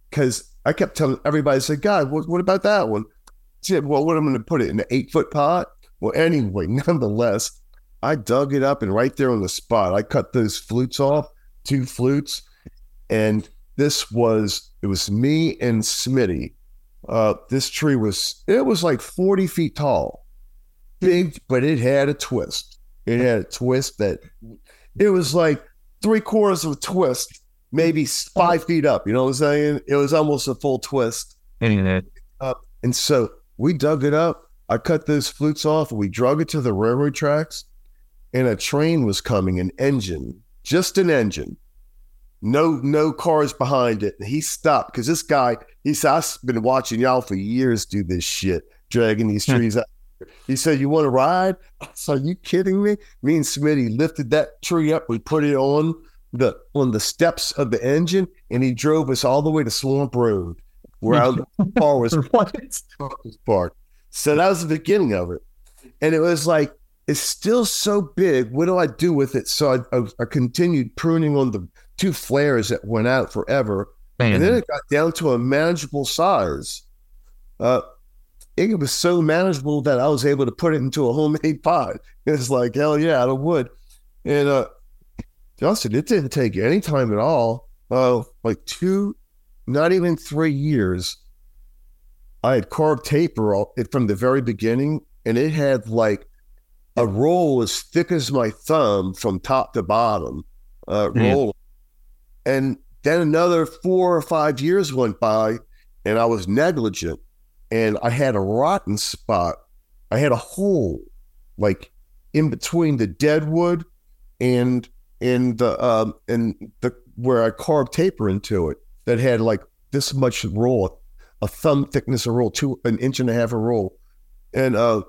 Because I kept telling everybody, I said, God, what, what about that one? I said, well, what I'm going to put it in an eight foot pot? Well, anyway, nonetheless, I dug it up and right there on the spot, I cut those flutes off, two flutes, and this was it was me and Smitty. Uh, this tree was it was like 40 feet tall, big, but it had a twist. It had a twist that it was like three quarters of a twist, maybe five feet up. You know what I'm saying? It was almost a full twist. Uh, and so we dug it up. I cut those flutes off and we drug it to the railroad tracks. And a train was coming, an engine, just an engine. No, no cars behind it. And he stopped because this guy, he said, I've been watching y'all for years do this shit, dragging these trees out. He said, You want to ride? I said, Are you kidding me? Me and Smitty lifted that tree up. We put it on the on the steps of the engine, and he drove us all the way to Swamp Road, where our car was parked. So that was the beginning of it. And it was like, it's still so big. What do I do with it? So I, I, I continued pruning on the two flares that went out forever. Man. And then it got down to a manageable size. Uh, it was so manageable that I was able to put it into a homemade pot. It's like, hell yeah, out of wood. And uh, Justin, it didn't take any time at all. Uh, like two, not even three years. I had carved taper all, it from the very beginning, and it had like a roll as thick as my thumb from top to bottom. Uh, roll. And then another four or five years went by, and I was negligent, and I had a rotten spot. I had a hole, like in between the dead wood and in the um and the where I carved taper into it that had like this much roll, a thumb thickness of roll, two an inch and a half of roll, and uh,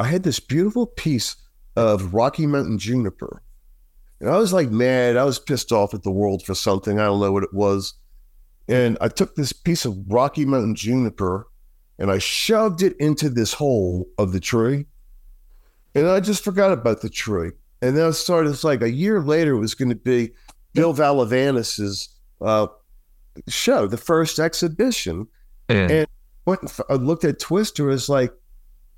I had this beautiful piece of Rocky Mountain juniper, and I was like mad. I was pissed off at the world for something. I don't know what it was, and I took this piece of Rocky Mountain juniper, and I shoved it into this hole of the tree, and I just forgot about the tree. And then I started. It's like a year later. It was going to be Bill Valavanis's uh, show, the first exhibition. Yeah. And went and f- I looked at Twister. as like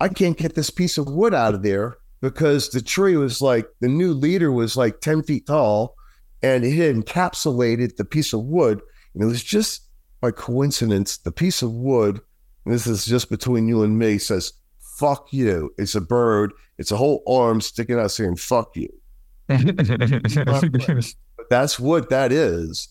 I can't get this piece of wood out of there because the tree was like the new leader was like ten feet tall, and it had encapsulated the piece of wood. And it was just by coincidence the piece of wood. And this is just between you and me. Says "fuck you." It's a bird. It's a whole arm sticking out saying "fuck you." But that's what that is.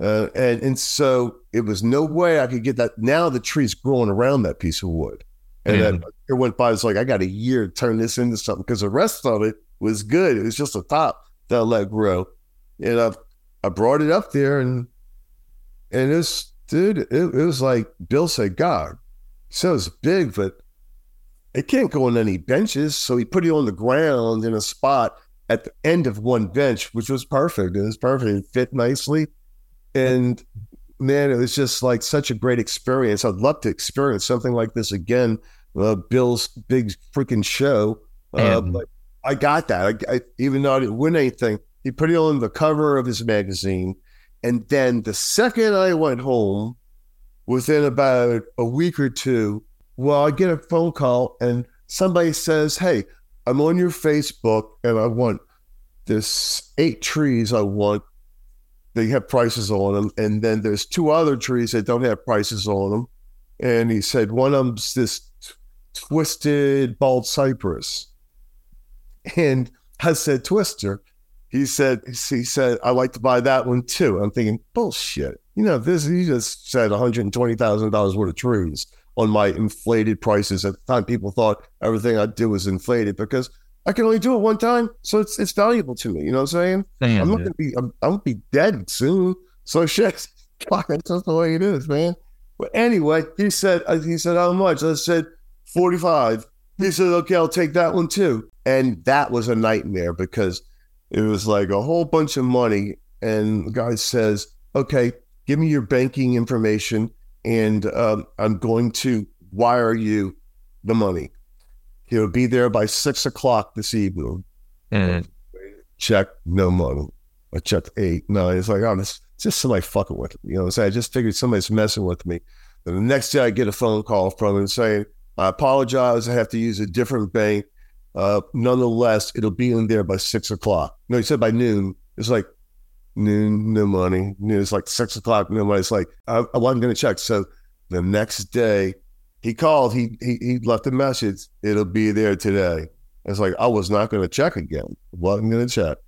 Uh, and and so it was no way I could get that. Now the tree's growing around that piece of wood, and Yeah. then it went by. It's like I got a year to turn this into something because the rest of it was good. It was just the top that I let grow, and I I brought it up there, and and it's dude, it, it was like Bill said, God, so it's big, but it can't go on any benches. So he put it on the ground in a spot at the end of one bench, which was perfect. It was perfect. It fit nicely. And man, it was just like such a great experience. I'd love to experience something like this again. Uh, Bill's big freaking show. Uh, but I got that. I, I, even though I didn't win anything, he put it on the cover of his magazine. And then the second I went home, within about a week or two, well, I get a phone call and somebody says, Hey, I'm on your Facebook and I want this eight trees I want. They have prices on them. And then there's two other trees that don't have prices on them. And he said, one of them's this twisted bald cypress. And I said, Twister. He said, he said, I like to buy that one too. I'm thinking, bullshit. You know, this, he just said $120,000 worth of trees on my inflated prices. At the time, people thought everything I did was inflated because I can only do it one time. So it's, it's valuable to me. You know what I'm saying? Damn, I'm not dude. gonna be. I'm, I'm gonna be dead soon. So shit, fuck, that's just the way it is, man. But anyway, he said. uh, He said how much? I said forty five. He said, okay, I'll take that one too. And that was a nightmare because it was like a whole bunch of money. And the guy says, okay, give me your banking information, and um, I'm going to wire you the money. He'll be there by six o'clock this evening And check, no money. I checked eight, nine. It's like, oh, it's just somebody fucking with me. You know what I'm saying? I just figured somebody's messing with me. And the next day I get a phone call from him saying, I apologize. I have to use a different bank. Uh, nonetheless, it'll be in there by six o'clock. No, he said by noon. It's like noon, no money. It's like six o'clock, no money. It's like I, I wasn't going to check. So the next day, he called. He he, he left a message. It'll be there today. It's like I was not going to check again. I wasn't going to check.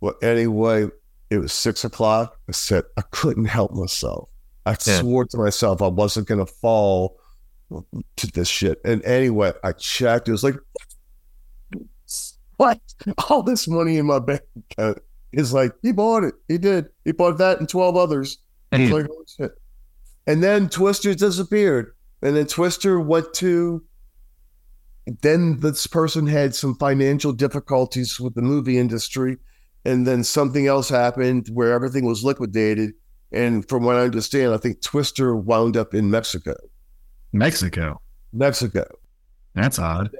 Well, anyway, it was six o'clock. I said I couldn't help myself. I yeah. swore to myself I wasn't going to fall to this shit. And anyway, I checked. It was like, what? All this money in my bank account. It's like, he bought it. He did. He bought that and 12 others. And, like, oh, and then Twister disappeared. And then Twister went to then this person had some financial difficulties with the movie industry and then something else happened where everything was liquidated and from what i understand i think twister wound up in mexico mexico. Mexico. That's odd.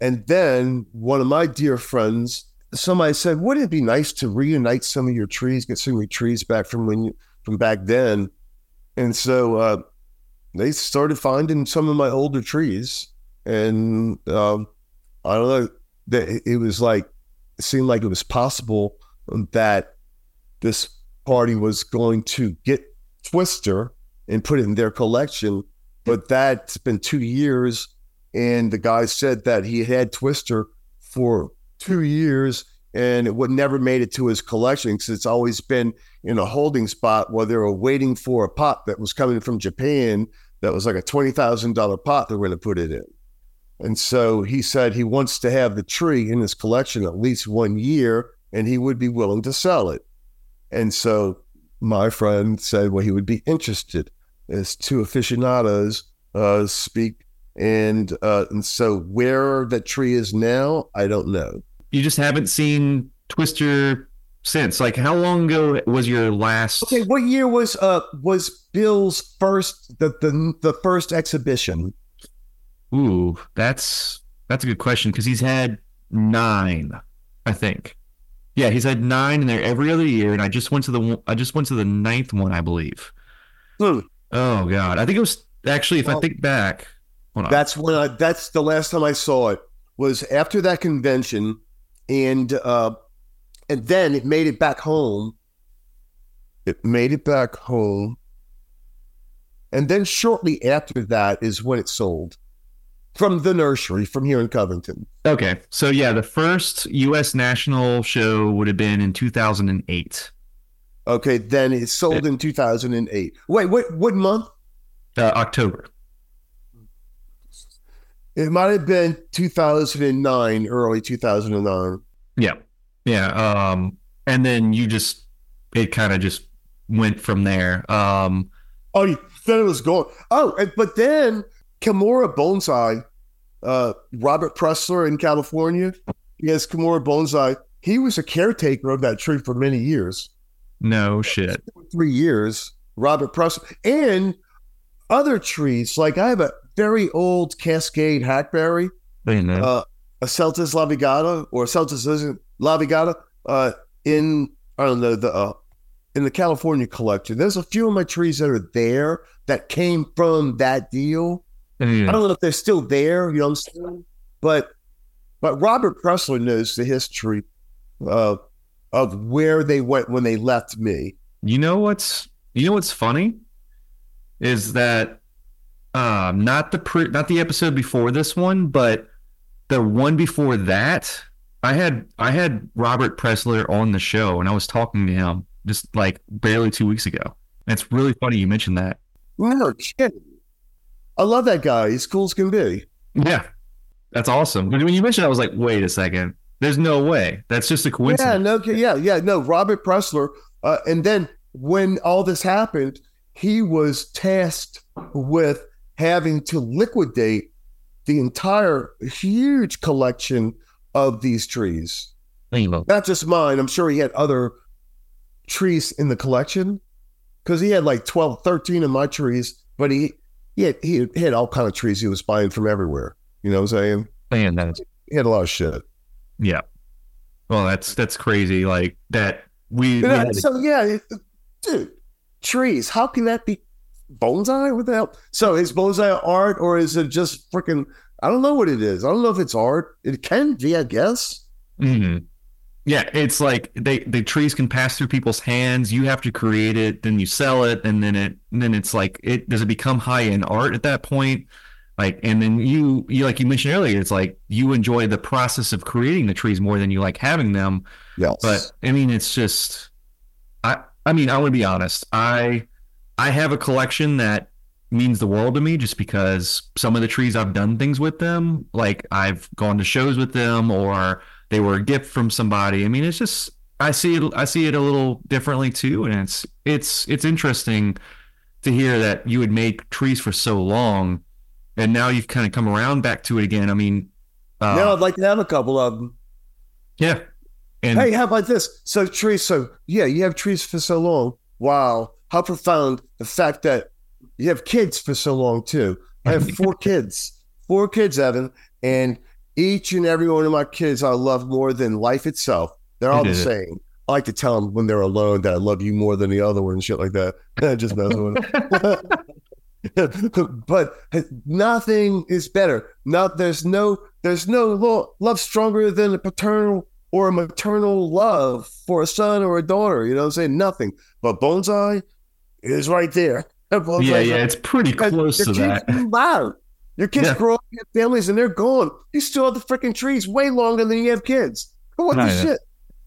And then one of my dear friends somebody said wouldn't it be nice to reunite some of your trees get some of your trees back from when you from back then? And so uh, they started finding some of my older trees and um, I don't know that it was like it seemed like it was possible that this party was going to get Twister and put it in their collection, but that's been two years, and the guy said that he had Twister for two years and it would never made it to his collection because it's always been in a holding spot where they were waiting for a pot that was coming from Japan that was like a twenty thousand dollar pot they were going to put it in. And so he said he wants to have the tree in his collection at least one year and he would be willing to sell it. And so my friend said, well, he would be interested as two aficionados uh, speak. And, uh, and so where that tree is now, I don't know. You just haven't seen Twister since. Like, how long ago was your last? Okay, what year was uh was Bill's first the the, the first exhibition? Ooh, that's that's a good question because he's had nine, I think. Yeah, he's had nine in there every other year, and I just went to the I just went to the ninth one, I believe. Hmm. Oh God, I think it was actually, if well, I think back, that's when I, that's the last time I saw it was after that convention, and uh, and then it made it back home. It made it back home, and then shortly after that is when it sold from the nursery from here in Covington. Okay. So yeah, the first US national show would have been in 2008. Okay, then it sold in 2008. Wait, what what month? Uh, October. It might have been 2009, early 2009. Yeah. Yeah, um and then you just it kind of just went from there. Um Oh, then it was gone. Oh, but then Kimura Bonsai, uh, Robert Pressler in California, he has Kimura Bonsai. He was a caretaker of that tree for many years. No shit. Three years. Robert Pressler and other trees. Like I have a very old Cascade hackberry, uh, a Celtis laevigata or Celtis laevigata uh, in I don't know the uh, in the California collection. There's a few of my trees that are there that came from that deal. Mm. I don't know if they're still there, you know what I'm saying? But but Robert Pressler knows the history of of where they went when they left me. You know what's you know what's funny is that um not the pre- not the episode before this one, but the one before that, I had I had Robert Pressler on the show and I was talking to him just like barely two weeks ago. And it's really funny you mentioned that. No kidding. I love that guy. He's cool as can be. Yeah, that's awesome. When you mentioned, I was like, wait a second. There's no way. That's just a coincidence. Yeah, no, yeah, yeah, no. Robert Pressler, uh, and then when all this happened, he was tasked with having to liquidate the entire huge collection of these trees. Not just mine. I'm sure he had other trees in the collection because he had like 12, 13 of my trees, but he he had, he had all kind of trees he was buying from everywhere. You know what I'm saying? Man, that's he had a lot of shit. Yeah. Well, that's that's crazy. Like that we. we so yeah, dude, trees. How can that be bonsai? What the hell? So is bonsai art or is it just freaking I don't know what it is. I don't know if it's art. It can be, I guess. Mhm. Yeah, it's like they the trees can pass through people's hands. You have to create it, then you sell it, and then it and then it's like it does it become high end art at that point? Like, and then you you like you mentioned earlier, it's like you enjoy the process of creating the trees more than you like having them. Yes. But I mean, it's just I I mean, I want to be honest. I I have a collection that means the world to me just because some of the trees I've done things with them, like I've gone to shows with them or they were a gift from somebody. I mean, it's just I see it I see it a little differently too and it's it's it's interesting to hear that you had made trees for so long and now you've kind of come around back to it again. I mean, uh, now I'd like to have a couple of them. yeah. And Hey, how about this? So trees. So yeah, you have trees for so long. Wow, how profound the fact that you have kids for so long too. I have four kids, four kids, Evan, and each and every one of my kids I love more than life itself. They're all the same. I like to tell them when they're alone that I love you more than the other one and shit like that. Just messing with them. but nothing is better. Not there's no there's no lo- love stronger than a paternal or a maternal love for a son or a daughter. You know what I'm saying? Nothing. But bonsai is right there. Bonsai's yeah, right yeah, it's pretty close to that. out. Your kids Yeah. grow up, have families, and they're gone. You still have the freaking trees way longer than you have kids. What the Right.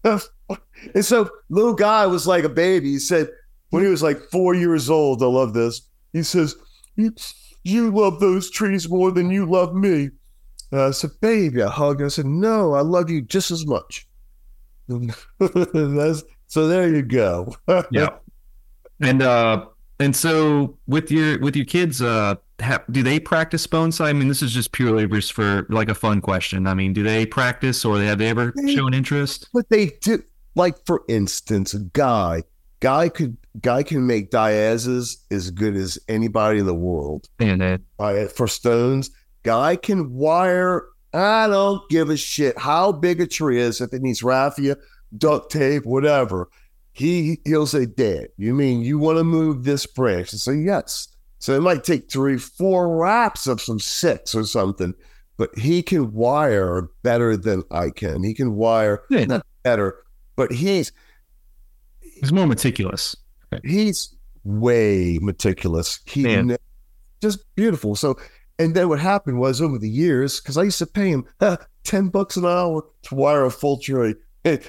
shit? and so, little guy was like a baby. He said when he was like four years old, I love this. He says, "You, you love those trees more than you love me." And I said, "Baby," I hugged. I said, "No, I love you just as much." So there you go. yeah and uh and so with your with your kids uh ha- do they practice bonsai i mean this is just purely just for like a fun question i mean do they practice or have they ever They- shown interest But they do, like for instance, a guy, guy could, guy can make daizas as good as anybody in the world. and Uh, for stones, guy can wire. I don't give a shit how big a tree is. If it needs raffia, duct tape, whatever, he he'll say, "Dad, you mean you want to move this branch?" And say, "Yes." So it might take three, four wraps of some six or something, but he can wire better than I can. He can wire Yeah. not better, but he's it's more meticulous he's way meticulous. He Man. just beautiful. So, and then what happened was over the years, because I used to pay him uh, ten bucks an hour to wire a full tree.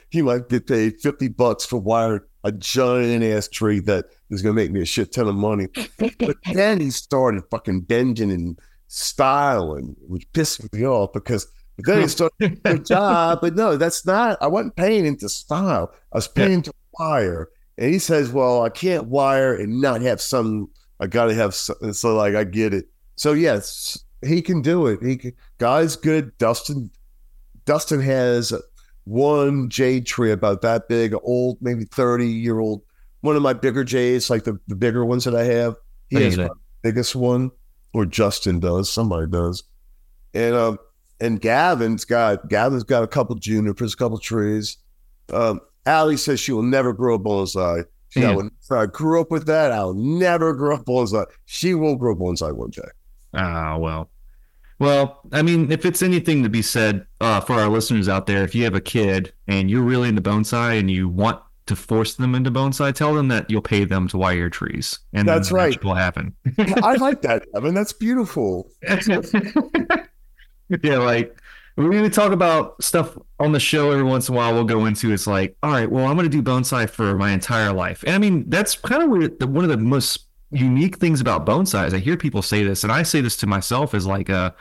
He might get paid fifty bucks for wiring a giant ass tree that is going to make me a shit ton of money. but then he started fucking bending and styling, which pissed me off because. But then he started a job, but no, that's not. I wasn't paying into style. I was paying to wire. And he says, "Well, I can't wire and not have some. I got to have some." And so, like, I get it. So yes, he can do it. He can, guy's good. Dustin, Dustin has one jade tree about that big, old, maybe thirty year old. One of my bigger jades, like the, the bigger ones that I have. He has my biggest one, or Justin does. Somebody does. And um, and Gavin's got Gavin's got a couple junipers, a couple trees. Um, Allie says she will never grow a bonsai. She, I, Yeah. would, I grew up with that. I'll never grow a bonsai. She will grow bonsai one day. Ah, well. Well, I mean, if it's anything to be said uh, for our listeners out there, if you have a kid and you're really into bonsai and you want to force them into bonsai, tell them that you'll pay them to wire your trees, and That's right. will happen. I like that, Evan. That's beautiful. yeah, like we're going to talk about stuff on the show every once in a while. We'll go into it's like, all right, well, I'm going to do bonsai for my entire life, and I mean that's kind of weird. the- One of the most unique things about bonsai is I hear people say this, and I say this to myself as like a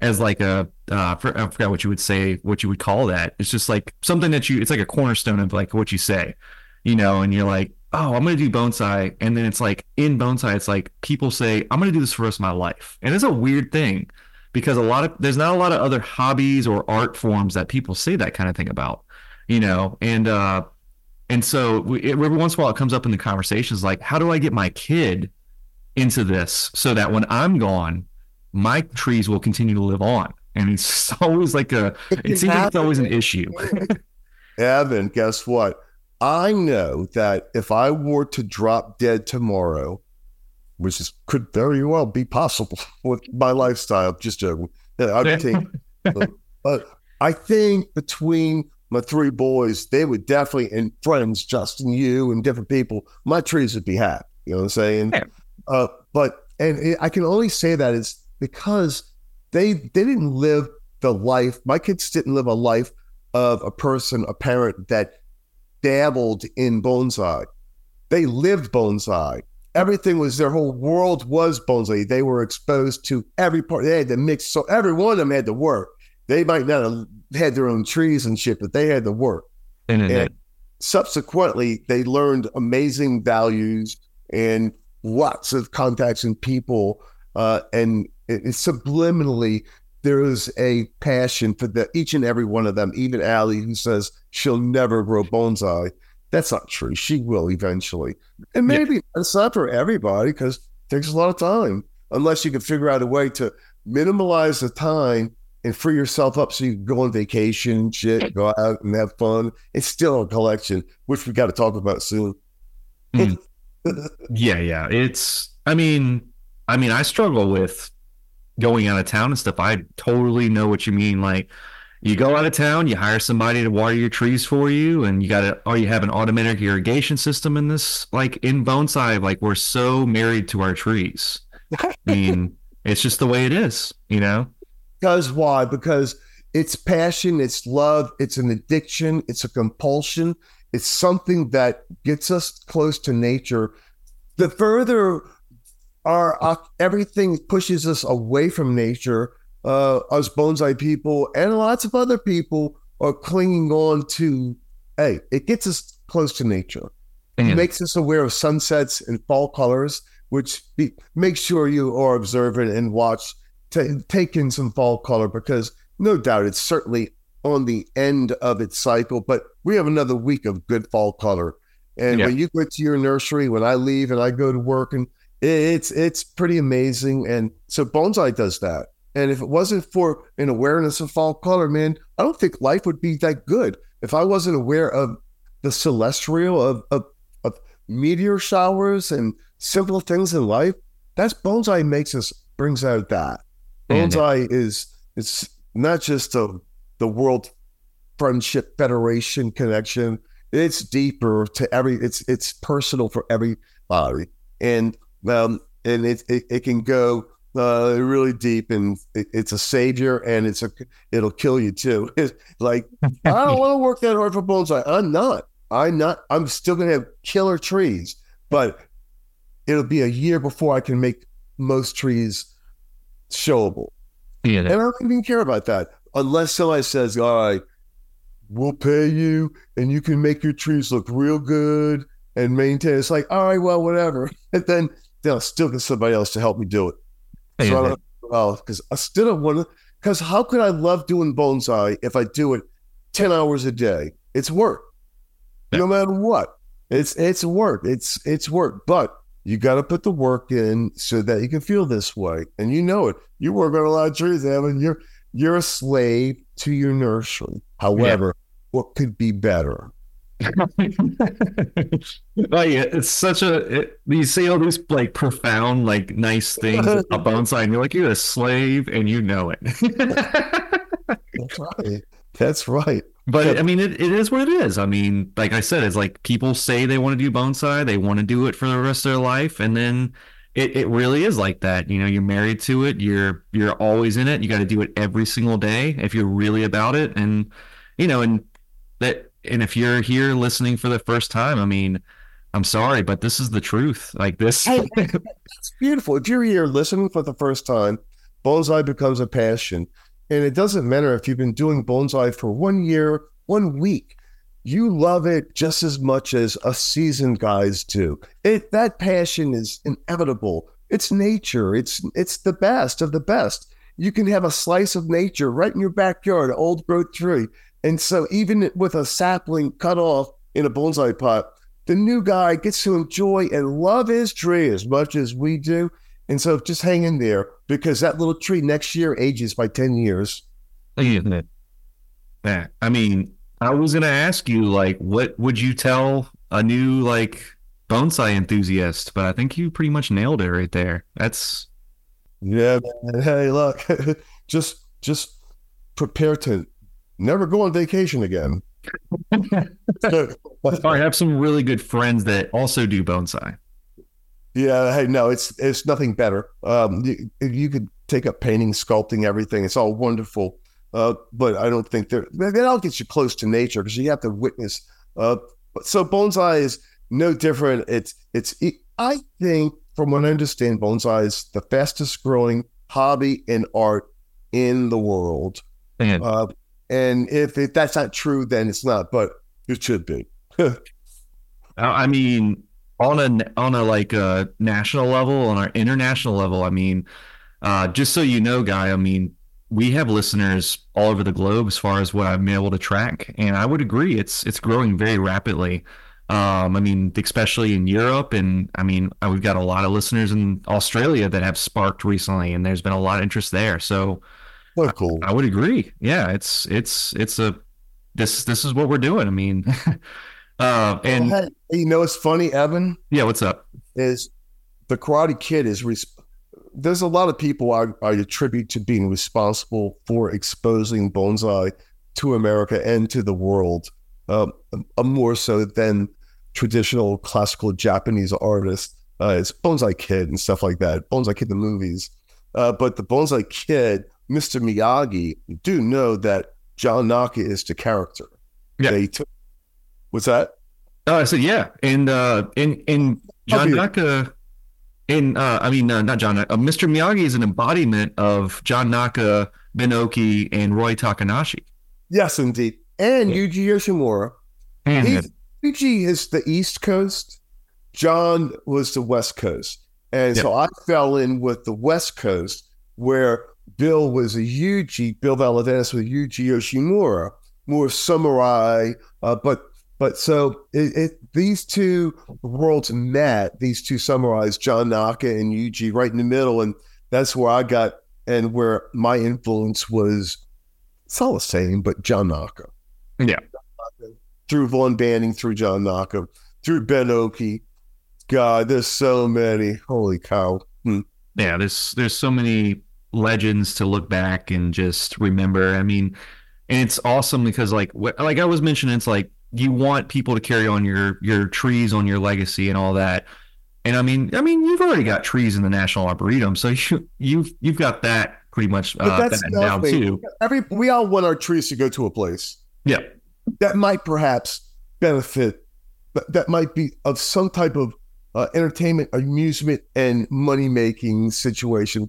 as like a uh, for, I forgot what you would say, what you would call that. It's just like something that you. It's like a cornerstone of like what you say, you know. And you're like, oh, I'm gonna do bonsai, and then it's like in bonsai, it's like people say, I'm gonna do this for the rest of my life, and it's a weird thing because a lot of there's not a lot of other hobbies or art forms that people say that kind of thing about, you know. And uh, and so we, it, every once in a while it comes up in the conversations like, how do I get my kid into this so that when I'm gone, my trees will continue to live on. And it's always like a, it seems like it's always an issue. Evan, guess what? I know that if I were to drop dead tomorrow, which is could very well be possible with my lifestyle, just joking. Yeah, I think, but I think between my three boys, they would definitely, and friends, Justin, you, and different people, my trees would be happy. You know what I'm saying? Yeah. Uh, but and it, I can only say that is because they they didn't live the life. My kids didn't live a life of a person, a parent that dabbled in bonsai. They lived bonsai. Everything was their whole world was bonsai. They were exposed to every part. They had to mix, so every one of them had to work. They might not have had their own trees and shit, but they had to work. And, And subsequently, they learned amazing values and lots of contacts and people. Uh, and it, it subliminally, there is a passion for the, each and every one of them. Even Allie, who says she'll never grow bonsai. That's not true. She will eventually. And Yeah. maybe it's not for everybody because it takes a lot of time, unless you can figure out a way to minimize the time and free yourself up so you can go on vacation, shit, go out and have fun. It's still a collection, which we got to talk about soon. Mm. Yeah, yeah. It's I mean, I mean, I struggle with going out of town and stuff. I totally know what you mean. Like you go out of town, you hire somebody to water your trees for you, and you gotta or you have an automatic irrigation system in this like in bonsai, like we're so married to our trees. I mean, it's just the way it is, you know? Because why? Because it's passion, it's love, it's an addiction, it's a compulsion, it's something that gets us close to nature. The further our, uh, everything pushes us away from nature, uh, us bonsai people and lots of other people are clinging on to. Hey, it gets us close to nature. It makes us aware of sunsets and fall colors, which be, make sure you are observant and watch, ta take in some fall color because no doubt it's certainly on the end of its cycle, but we have another week of good fall color. And Yeah. when you go to your nursery, when I leave and I go to work, and it's it's pretty amazing. And so bonsai does that. And if it wasn't for an awareness of fall color, man, I don't think life would be that good. If I wasn't aware of the celestial of, of of meteor showers and simple things in life, that's bonsai makes us brings out that. Bonsai is it's not just a the World Friendship Federation connection. It's deeper to every. It's it's personal for everybody, and um and it it, it can go uh really deep, and it, it's a savior, and it's a it'll kill you too. It's like I don't want to work that hard for bonsai. I'm not. I'm not. I'm still gonna have killer trees, but it'll be a year before I can make most trees showable. yeah, And I don't even care about that unless somebody says, "All right, we'll pay you, and you can make your trees look real good and maintain." It's like, all right, well, whatever. And then they'll still get somebody else to help me do it. So I don't, well, because I still don't want to. Because how could I love doing bonsai if I do it ten hours a day? It's work, no matter what. It's it's work. It's it's work, but you got to put the work in so that you can feel this way, and you know it. You work on a lot of trees, Evan. You're you're a slave to your nursery. However, what could be better? Like it's such a it, you say all these like profound like nice things about bonsai and you're like you're a slave and you know it That's right. That's right. but i mean it, it is what it is i mean like i said it's like people say they want to do bonsai they want to do it for the rest of their life and then it, it really is like that you know you're married to it you're you're always in it you got to do it every single day if you're really about it and you know and that and if you're here listening for the first time i mean i'm sorry but this is the truth like this Hey, It's beautiful. If you're here listening for the first time, bonsai becomes a passion. And it doesn't matter if you've been doing bonsai for one year, one week. You love it just as much as us seasoned guys do. It that passion is inevitable. It's nature. It's it's the best of the best. You can have a slice of nature right in your backyard, old growth tree. And so even with a sapling cut off in a bonsai pot, the new guy gets to enjoy and love his tree as much as we do. And so just hang in there because that little tree next year ages by 10 years. Yeah. I mean, I was gonna ask you, like, what would you tell a new like bonsai enthusiast? But I think you pretty much nailed it right there. That's Yeah, man. Hey, look, just just prepare to never go on vacation again. I have some really good friends that also do bonsai. Yeah, hey, no, it's it's nothing better. Um, you, you could take up painting, sculpting, everything. It's all wonderful, uh, but I don't think they're they all get you close to nature because you have to witness. Uh, so bonsai is no different. It's it's I think from what I understand, bonsai is the fastest growing hobby and art in the world. Uh, and if, if that's not true, then it's not, but it should be. I mean, on a on a like a national level, on our international level, I mean, uh, just so you know, guy, I mean, we have listeners all over the globe as far as what I've been able to track, and I would agree, it's it's growing very rapidly. Um, I mean, especially in Europe, and I mean, uh, we've got a lot of listeners in Australia that have sparked recently, and there's been a lot of interest there. So, well, cool. I, I would agree. Yeah, it's it's it's a this this is what we're doing. I mean, uh, and hey, you know, it's funny, Evan. Yeah, what's up? Is the Karate Kid is res- there's a lot of people I, I attribute to being responsible for exposing bonsai to America and to the world, um, more so than traditional classical Japanese artists. Uh, it's Bonsai Kid and stuff like that. Bonsai Kid the movies, uh, but the Bonsai Kid, Mr. Miyagi, do know that John Naka is the character. Yeah. They took. What's that? Oh, I said yeah, and uh, in in John Naka, in uh, I mean uh, not John, uh, Mr. Miyagi is an embodiment of John Naka, Ben Oki, and Roy Takanashi. Yes, indeed, and yeah. Yuji Yoshimura. And Yuji is the East Coast. John was the West Coast, and so I fell in with the West Coast, where Bill was a Yuji. Bill Valavanis was a Yuji Yoshimura, more samurai, uh, but but so it, it, these two worlds met, these two samurais, John Naka and Yuji, right in the middle. And that's where I got and where my influence was it's all the same, but John Naka. Yeah. Through Vaughn Banting, through John Naka, through Ben Oki. God, there's so many. Holy cow. Hmm. Yeah, there's there's so many legends to look back and just remember. I mean, and it's awesome because like like I was mentioning, it's like you want people to carry on your your trees on your legacy and all that. And I mean, I mean, you've already got trees in the National Arboretum, so you you've you've got that pretty much uh, that down too. Every we all want our trees to go to a place. Yeah, that might perhaps benefit. That that might be of some type of uh, entertainment, amusement, and money making situation.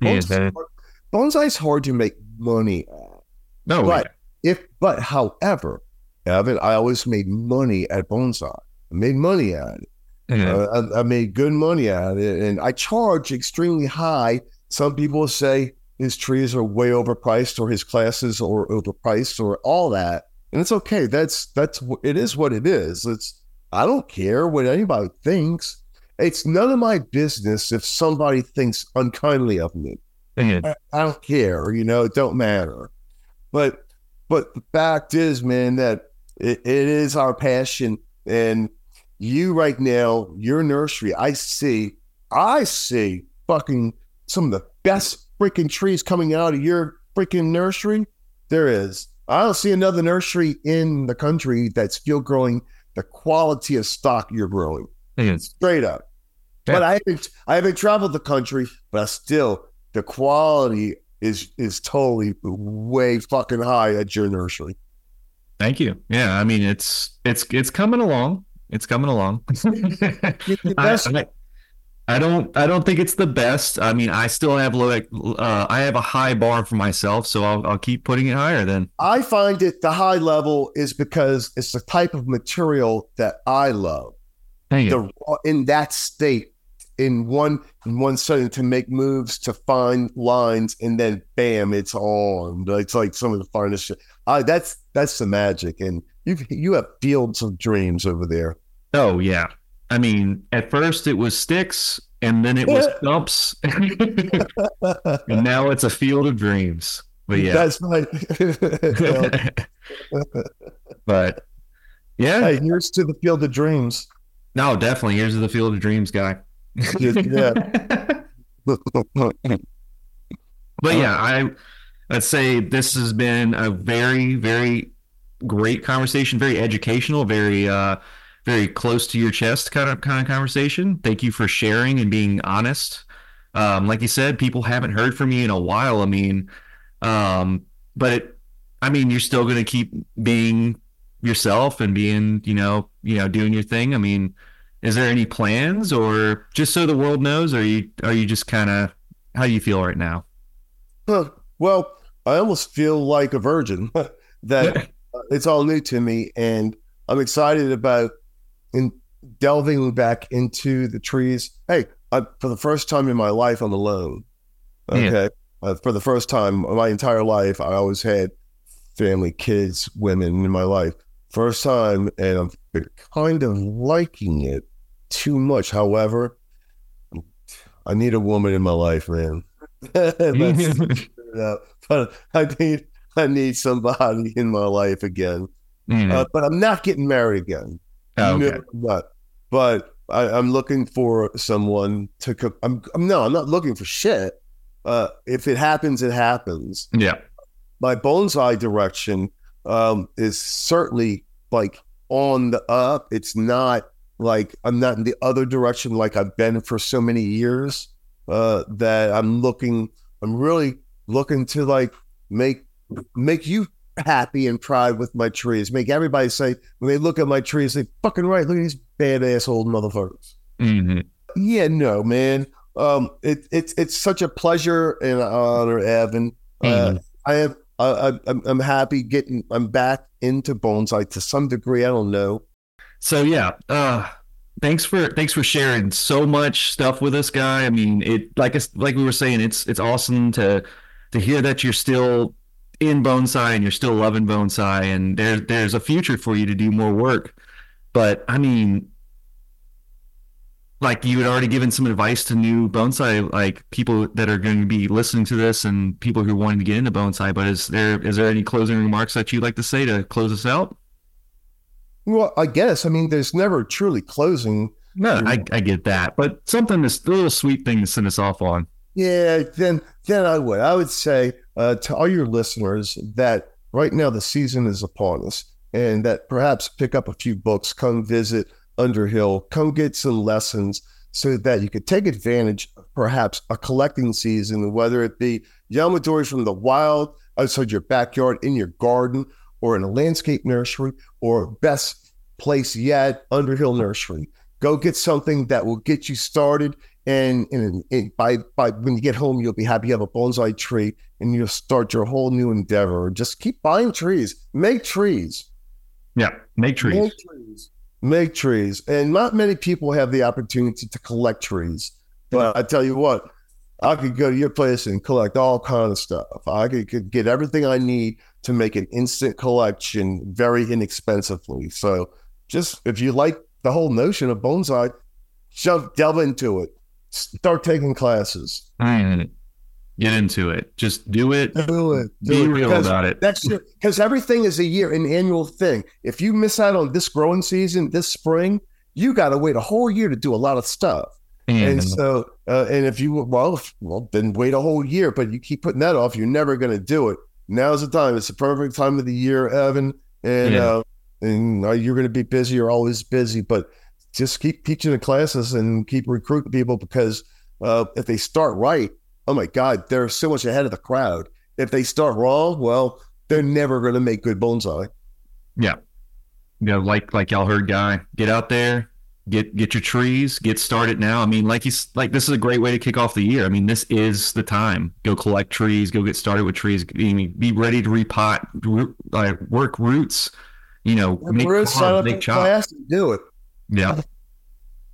Bonsai, is hard to make money at. No, but yeah. if but however, Evan, I always made money at bonsai. I made money at it. Mm-hmm. Uh, I, I, made good money at it, and I charge extremely high. Some people say his trees are way overpriced, or his classes are overpriced, or all that, and it's okay. That's that's it is what it is. It's I don't care what anybody thinks. It's none of my business if somebody thinks unkindly of me. I, I don't care. You know, it don't matter. But but the fact is, man, that it, it is our passion. And you right now, your nursery, I see, I see fucking some of the best freaking trees coming out of your freaking nursery. There is. I don't see another nursery in the country that's still growing the quality of stock you're growing. Straight up. Yeah. But I haven't I haven't traveled the country, but I still the quality is is totally way fucking high at your nursery. Thank you. Yeah, I mean it's it's it's coming along. It's coming along. I, I, I, don't I don't think it's the best. I mean, I still have low. Uh, I have a high bar for myself, so I'll I'll keep putting it higher. Then I find it the high level is because it's the type of material that I love. The, in that state, in one in one setting to make moves to find lines, and then bam, it's on. It's like some of the finest shit. I, that's that's the magic, and you you have fields of dreams over there. Oh yeah, I mean, at first it was sticks, and then it was stumps, and now it's a field of dreams. But yeah, that's right. but yeah, hey, here's to the field of dreams. No, definitely. Here's to the field of dreams, guy. Yeah. but yeah, I I'd say this has been a very, very great conversation, very educational, very, uh, very close to your chest kind of kind of conversation. Thank you for sharing and being honest. Um, like you said, people haven't heard from you in a while. I mean, um, but it, I mean, you're still going to keep being yourself and being, you know, you know, doing your thing. I mean, is there any plans, or just so the world knows, are you are you just kind of how do you feel right now? Huh. Well, I almost feel like a virgin that it's all new to me, and I'm excited about in delving back into the trees. Hey, I, for the first time in my life, I'm alone. Okay, yeah. uh, for the first time my entire life, I always had family, kids, women in my life. First time, and I'm kind of liking it too much. However, I need a woman in my life, man. but I need I need somebody in my life again. Mm. Uh, but I'm not getting married again. Oh, okay. No, but I, am looking for someone to. Co- I'm, I'm no, I'm not looking for shit. Uh, if it happens, it happens. Yeah. My bonsai direction um, is certainly like on the up. It's not like I'm not in the other direction like I've been for so many years. Uh, that I'm looking. I'm really looking to like make make you happy and proud with my trees. Make everybody say when they look at my trees, they fucking right. Look at these badass old motherfuckers. Mm-hmm. Yeah, no, man. Um, it, it's it's such a pleasure and honor, Evan. Uh, mm-hmm. Uh, I am I, I'm I'm happy getting I'm back into bonsai to some degree. I don't know. So yeah, uh, thanks for thanks for sharing so much stuff with us, guy. I mean, it like like we were saying, it's it's awesome to to hear that you're still in bonsai and you're still loving bonsai and there's there's a future for you to do more work but i mean like you had already given some advice to new bonsai like people that are going to be listening to this and people who are wanting to get into bonsai but is there is there any closing remarks that you'd like to say to close us out well i guess. I mean there's never truly closing no i, I get that. But something this little sweet thing to send us off on. Yeah then then i would. I would say uh, to all your listeners that right now the season is upon us and that perhaps pick up a few books, come visit Underhill, come get some lessons so that you could take advantage of perhaps a collecting season, whether it be Yamadori from the wild, outside your backyard, in your garden, or in a landscape nursery, or best place yet, Underhill Nursery. Go get something that will get you started and, and, and, by by when you get home, you'll be happy you have a bonsai tree, and you'll start your whole new endeavor. Just keep buying trees, make trees. Yeah, make trees. Make trees. Make trees. And not many people have the opportunity to collect trees. But I tell you what, I could go to your place and collect all kind of stuff. I could, could get everything I need to make an instant collection very inexpensively. So just if you like the whole notion of bonsai, jump delve into it start taking classes. Mm. Get into it. Just do it. Do it. Do Be it. real because about it. That's because everything is a year, an annual thing. If you miss out on this growing season, this spring, you got to wait a whole year to do a lot of stuff. Mm. And so, uh, and if you well, well, then wait a whole year. But you keep putting that off, you're never going to do it. Now's the time. It's the perfect time of the year, Evan. And yeah. uh, and uh, you're going to be busy. You're always busy, but just keep teaching the classes and keep recruiting people because uh, if they start right, oh my God, they're so much ahead of the crowd. If they start wrong, well, they're never going to make good bonsai. Yeah, yeah, like like y'all heard, guy, get out there, get get your trees, get started now. I mean, like he's like this is a great way to kick off the year. I mean, this is the time. Go collect trees, go get started with trees. Be, be ready to repot, like work roots. You know, make, make chop. Do it. Yeah.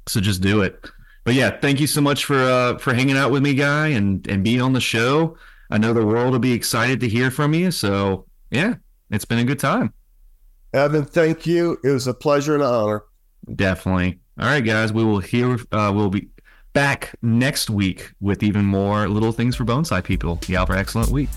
So just do it. But yeah, thank you so much for uh, for hanging out with me, guy, and and being on the show. I know the world will be excited to hear from you. So yeah, it's been a good time. Evan, thank you. It was a pleasure and an honor. Definitely. All right, guys. We will hear. Uh, we'll be back next week with even more little things for bonsai people. Y'all have an excellent week.